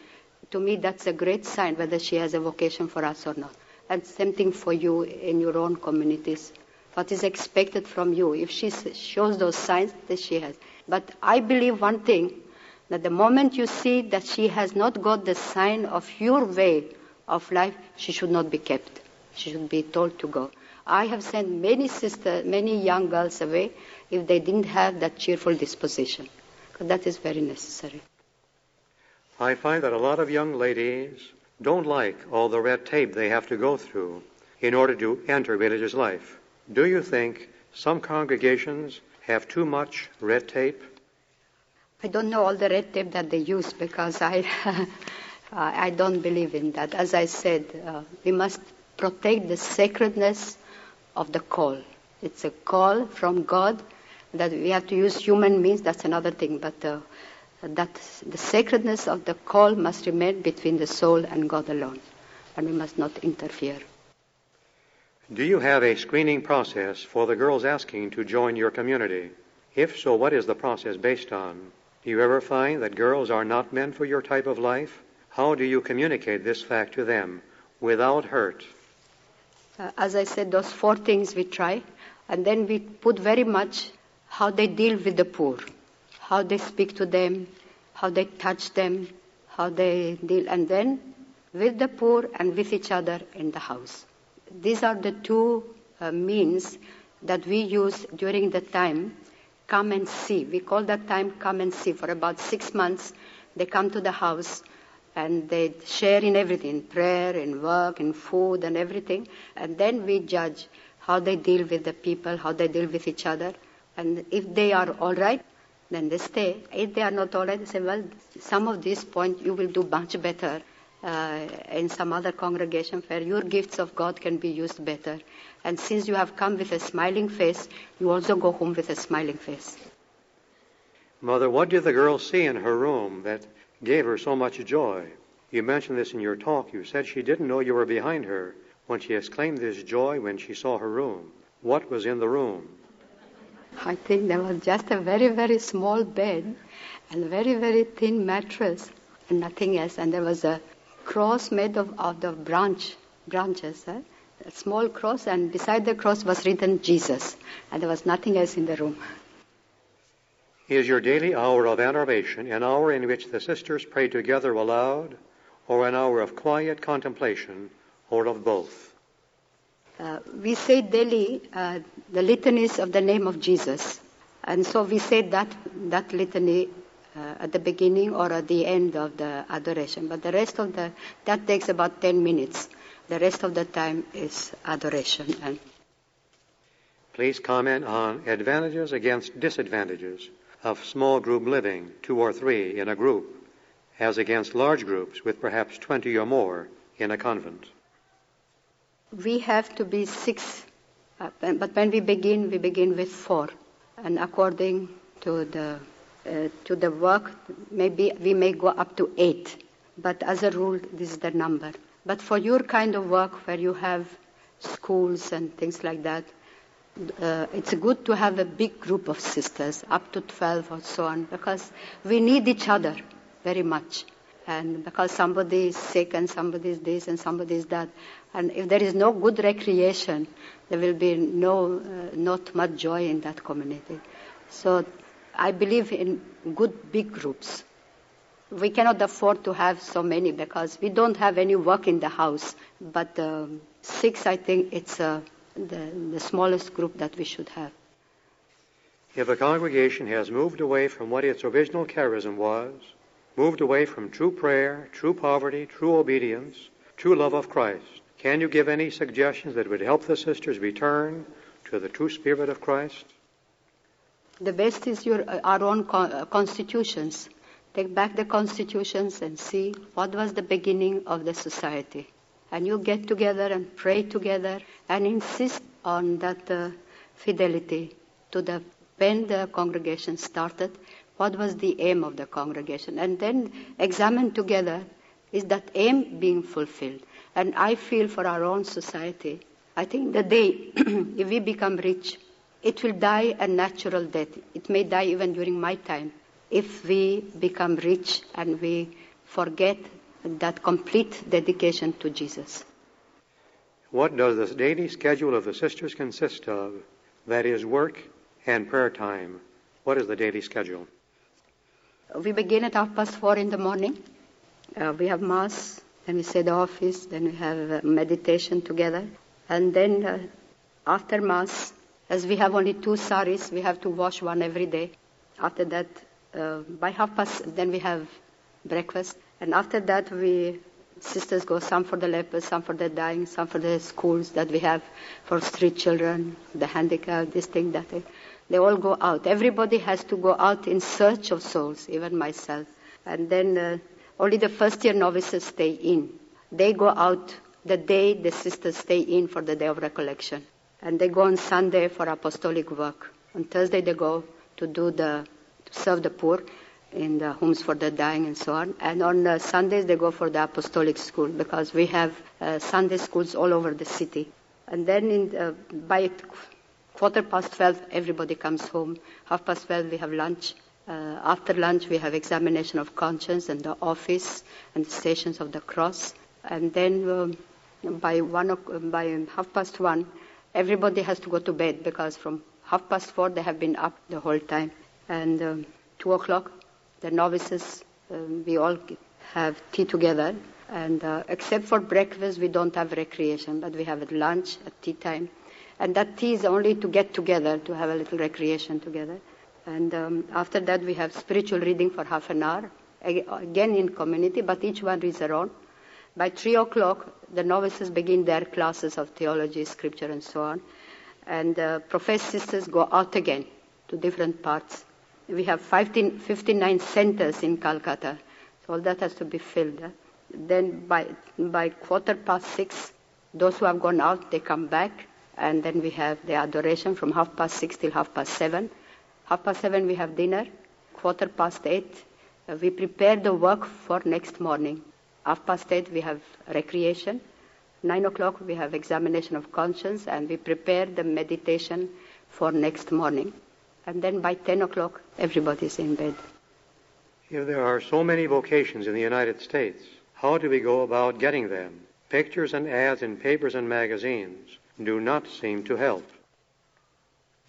To me, that's a great sign whether she has a vocation for us or not. And same thing for you in your own communities. What is expected from you? If she shows those signs, that she has. But I believe one thing, that the moment you see that she has not got the sign of your way of life, she should not be kept. She should be told to go. I have sent many sisters, many young girls away if they didn't have that cheerful disposition. Because that is very necessary. I find that a lot of young ladies don't like all the red tape they have to go through in order to enter religious life. Do you think some congregations have too much red tape? I don't know all the red tape that they use because I, I don't believe in that. As I said, uh, we must protect the sacredness of the call. It's a call from God that we have to use human means. That's another thing, but uh, that the sacredness of the call must remain between the soul and God alone, and we must not interfere. Do you have a screening process for the girls asking to join your community? If so, what is the process based on? Do you ever find that girls are not meant for your type of life? How do you communicate this fact to them without hurt? Uh, as I said, those four things we try, and then we put very much how they deal with the poor, how they speak to them, how they touch them, how they deal, and then with the poor and with each other in the house. These are the two uh, means that we use during the time come and see. We call that time come and see. For about six months, they come to the house and they share in everything prayer, in work, in food, and everything. And then we judge how they deal with the people, how they deal with each other. And if they are all right, then they stay. If they are not all right, they say, well, some of these points you will do much better uh, in some other congregation where your gifts of God can be used better. And since you have come with a smiling face, you also go home with a smiling face. Mother, what did the girl see in her room that gave her so much joy? You mentioned this in your talk. You said she didn't know you were behind her when she exclaimed this joy when she saw her room. What was in the room? I think there was just a very, very small bed and a very, very thin mattress and nothing else. And there was a cross made of, of the branch, branches, eh? a small cross, and beside the cross was written Jesus. And there was nothing else in the room. Is your daily hour of adoration an hour in which the sisters pray together aloud, or an hour of quiet contemplation, or of both? Uh, we say daily uh, the litanies of the name of Jesus. And so we say that, that litany uh, at the beginning or at the end of the adoration. But the rest of the, that takes about 10 minutes. The rest of the time is adoration. And Please comment on advantages against disadvantages of small group living, two or three in a group, as against large groups with perhaps 20 or more in a convent. we have to be six, uh, but when we begin, we begin with four. And according to the, to the work, maybe we may go up to eight. But as a rule, this is the number. But for your kind of work where you have schools and things like that, uh, it's good to have a big group of sisters, up to 12 or so on, because we need each other very much. And because somebody is sick and somebody is this and somebody is that. And if there is no good recreation, there will be no, uh, not much joy in that community. So I believe in good big groups. We cannot afford to have so many because we don't have any work in the house. But um, six, I think it's uh, the, the smallest group that we should have. If a congregation has moved away from what its original charism was, moved away from true prayer, true poverty, true obedience, true love of Christ, can you give any suggestions that would help the sisters return to the true spirit of Christ? The best is your, our own uh, constitutions. Take back the constitutions and see what was the beginning of the society. And you get together and pray together and insist on that uh, fidelity to the when the congregation started, what was the aim of the congregation, and then examine together is that aim being fulfilled. And I feel for our own society, I think the day if we become rich, it will die a natural death. It may die even during my time if we become rich and we forget that complete dedication to Jesus. What does the daily schedule of the sisters consist of? That is work and prayer time. What is the daily schedule? We begin at half past four in the morning. Uh, we have mass, then we say the office, then we have uh, meditation together, and then uh, after mass, as we have only two saris, we have to wash one every day. After that, uh, by half past, then we have breakfast, and after that, we sisters go some for the lepers, some for the dying, some for the schools that we have for street children, the handicapped, this thing, that thing. They all go out. Everybody has to go out in search of souls, even myself. And then uh, only the first year novices stay in. They go out the day the sisters stay in for the day of recollection. And they go on Sunday for apostolic work. On Thursday they go to do the, to serve the poor in the homes for the dying and so on. And on uh, Sundays they go for the apostolic school because we have uh, Sunday schools all over the city. And then in, uh, by quarter past 12 everybody comes home. Half past 12 we have lunch Uh, after lunch, we have examination of conscience and the office and the stations of the cross. And then um, by one by half past one, everybody has to go to bed because from half past four they have been up the whole time. And um, two o'clock, the novices, um, we all have tea together. And uh, except for breakfast, we don't have recreation, but we have at lunch, at tea time. And that tea is only to get together, to have a little recreation together. And um, after that, we have spiritual reading for half an hour, again in community, but each one reads their own. By 3 o'clock, the novices begin their classes of theology, scripture, and so on. And uh, professed sisters go out again to different parts. We have 15, 59 centers in Calcutta, so all that has to be filled. Eh? Then by, by quarter past six, those who have gone out, they come back, and then we have the adoration from half past six till half past seven. Half past seven, we have dinner. Quarter past eight, uh, we prepare the work for next morning. Half past eight, we have recreation. Nine o'clock, we have examination of conscience, and we prepare the meditation for next morning. And then by 10 o'clock, everybody's in bed. If there are so many vocations in the United States, how do we go about getting them? Pictures and ads in papers and magazines do not seem to help.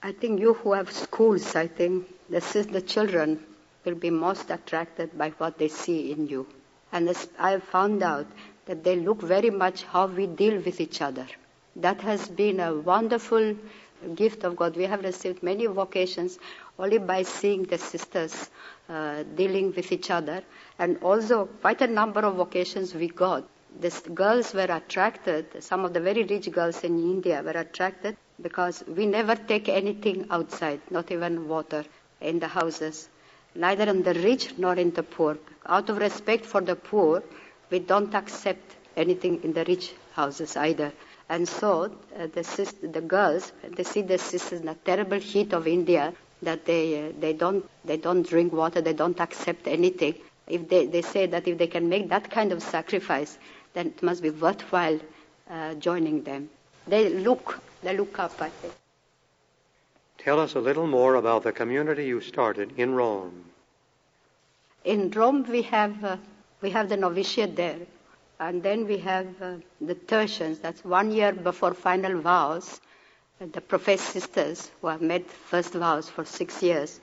I think you who have schools, I think the, the children will be most attracted by what they see in you. And I found out that they look very much how we deal with each other. That has been a wonderful gift of God. We have received many vocations only by seeing the sisters uh, dealing with each other, and also quite a number of vocations we got. The girls were attracted, some of the very rich girls in India were attracted because we never take anything outside, not even water in the houses, neither in the rich nor in the poor. Out of respect for the poor, we don't accept anything in the rich houses either. And so uh, the, sister, the girls, they see the sisters in the terrible heat of India that they, uh, they, don't, they don't drink water, they don't accept anything. If they, they say that if they can make that kind of sacrifice, then it must be worthwhile uh, joining them. They look they look up, I think. Tell us a little more about the community you started in Rome. In Rome, we have, uh, we have the novitiate there. And then we have uh, the tertians, that's one year before final vows. The professed sisters who have made first vows for six years.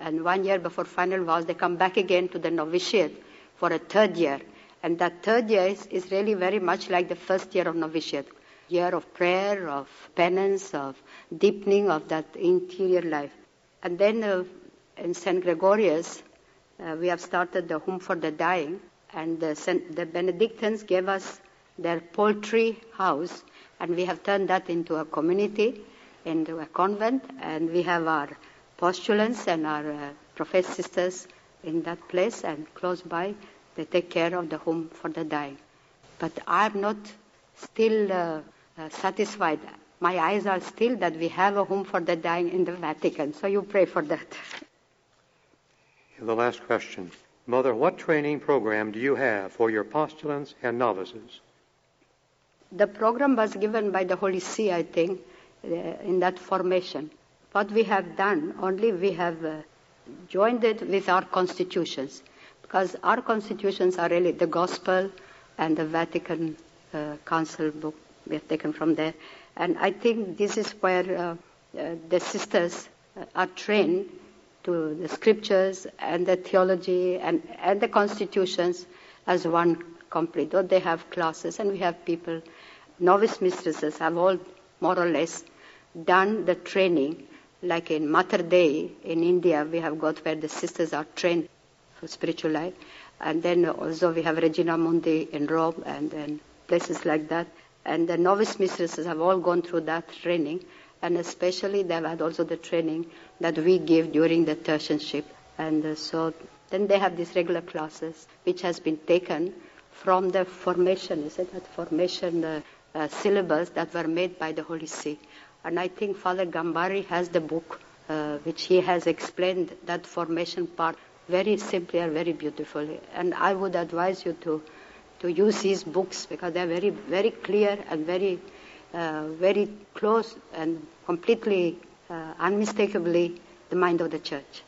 And one year before final vows, they come back again to the novitiate for a third year. And that third year is, is really very much like the first year of novitiate year of prayer, of penance, of deepening of that interior life. And then uh, in St. Gregorius, uh, we have started the Home for the Dying, and the, Saint, the Benedictines gave us their poultry house, and we have turned that into a community, into a convent, and we have our postulants and our uh, professed sisters in that place, and close by, they take care of the Home for the Dying. But I'm not still uh, satisfied. My eyes are still that we have a home for the dying in the Vatican. So you pray for that. The last question. Mother, what training program do you have for your postulants and novices? The program was given by the Holy See, I think, uh, in that formation. What we have done, only we have uh, joined it with our constitutions, because our constitutions are really the Gospel and the Vatican uh, Council book we have taken from there. And I think this is where uh, uh, the sisters uh, are trained to the scriptures and the theology and, and the constitutions as one complete. Though they have classes and we have people, novice mistresses have all more or less done the training. Like in Mater Dei in India, we have got where the sisters are trained for spiritual life. And then also we have Regina Mundi in Rome and then places like that. And the novice mistresses have all gone through that training, and especially they've had also the training that we give during the tertianship. And uh, so then they have these regular classes, which has been taken from the formation, is it that formation uh, uh, syllabus that were made by the Holy See. And I think Father Gambari has the book uh, which he has explained that formation part very simply and very beautifully. And I would advise you to to use his books because they're very, very clear and very, uh, very close and completely, uh, unmistakably the mind of the church.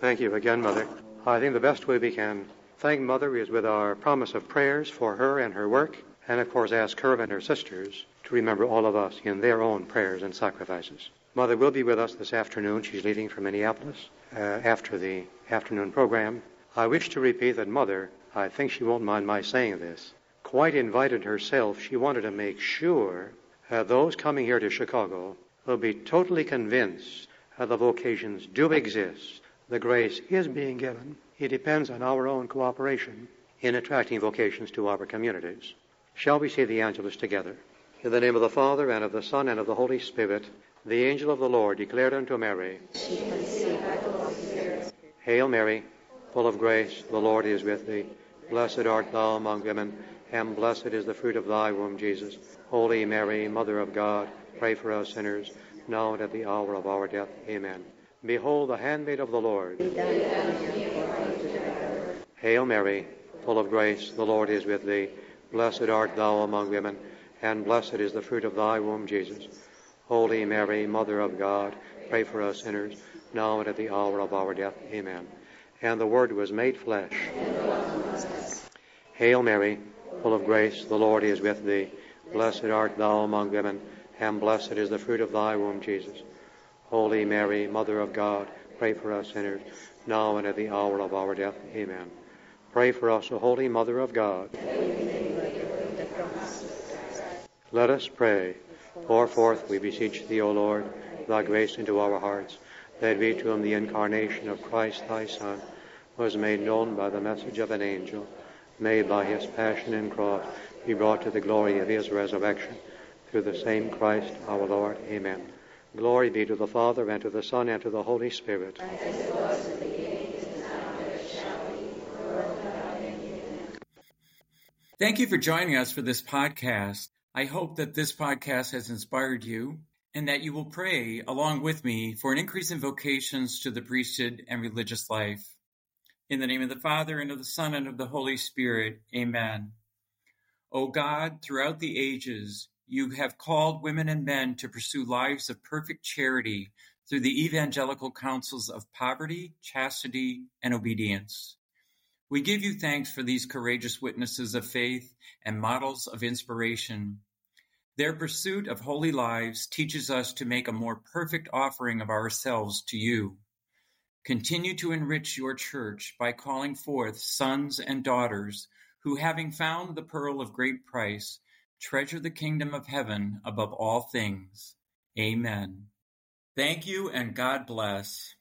Thank you again, Mother. I think the best way we can thank Mother is with our promise of prayers for her and her work, and of course ask her and her sisters to remember all of us in their own prayers and sacrifices. Mother will be with us this afternoon. She's leaving for Minneapolis uh, after the afternoon program. I wish to repeat that Mother, I think she won't mind my saying this, quite invited herself. She wanted to make sure that those coming here to Chicago will be totally convinced that the vocations do exist. The grace is being given. It depends on our own cooperation in attracting vocations to our communities. Shall we say the Angelus together? In the name of the Father, and of the Son, and of the Holy Spirit, the angel of the Lord declared unto Mary, Hail Mary, full of grace, the Lord is with thee. Blessed art thou among women, and blessed is the fruit of thy womb, Jesus. Holy Mary, Mother of God, pray for us sinners, now and at the hour of our death. Amen. Behold the handmaid of the Lord. Hail Mary, full of grace, the Lord is with thee. Blessed art thou among women, and blessed is the fruit of thy womb, Jesus. Holy Mary, Mother of God, pray for us sinners, now and at the hour of our death. Amen and the Word was made flesh. Hail Mary, full of grace, the Lord is with thee. Blessed art thou among women, and blessed is the fruit of thy womb, Jesus. Holy Mary, Mother of God, pray for us sinners, now and at the hour of our death. Amen. Pray for us, O Holy Mother of God. Let us pray. Pour forth, we beseech thee, O Lord, thy grace into our hearts that we to whom the incarnation of Christ thy Son was made known by the message of an angel, may by his passion and cross be brought to the glory of his resurrection. Through the same Christ our Lord. Amen. Glory be to the Father, and to the Son, and to the Holy Spirit. Thank you for joining us for this podcast. I hope that this podcast has inspired you and that you will pray along with me for an increase in vocations to the priesthood and religious life. In the name of the Father, and of the Son, and of the Holy Spirit. Amen. O God, throughout the ages, you have called women and men to pursue lives of perfect charity through the evangelical counsels of poverty, chastity, and obedience. We give you thanks for these courageous witnesses of faith and models of inspiration their pursuit of holy lives teaches us to make a more perfect offering of ourselves to you. Continue to enrich your church by calling forth sons and daughters who, having found the pearl of great price, treasure the kingdom of heaven above all things. Amen. Thank you and God bless.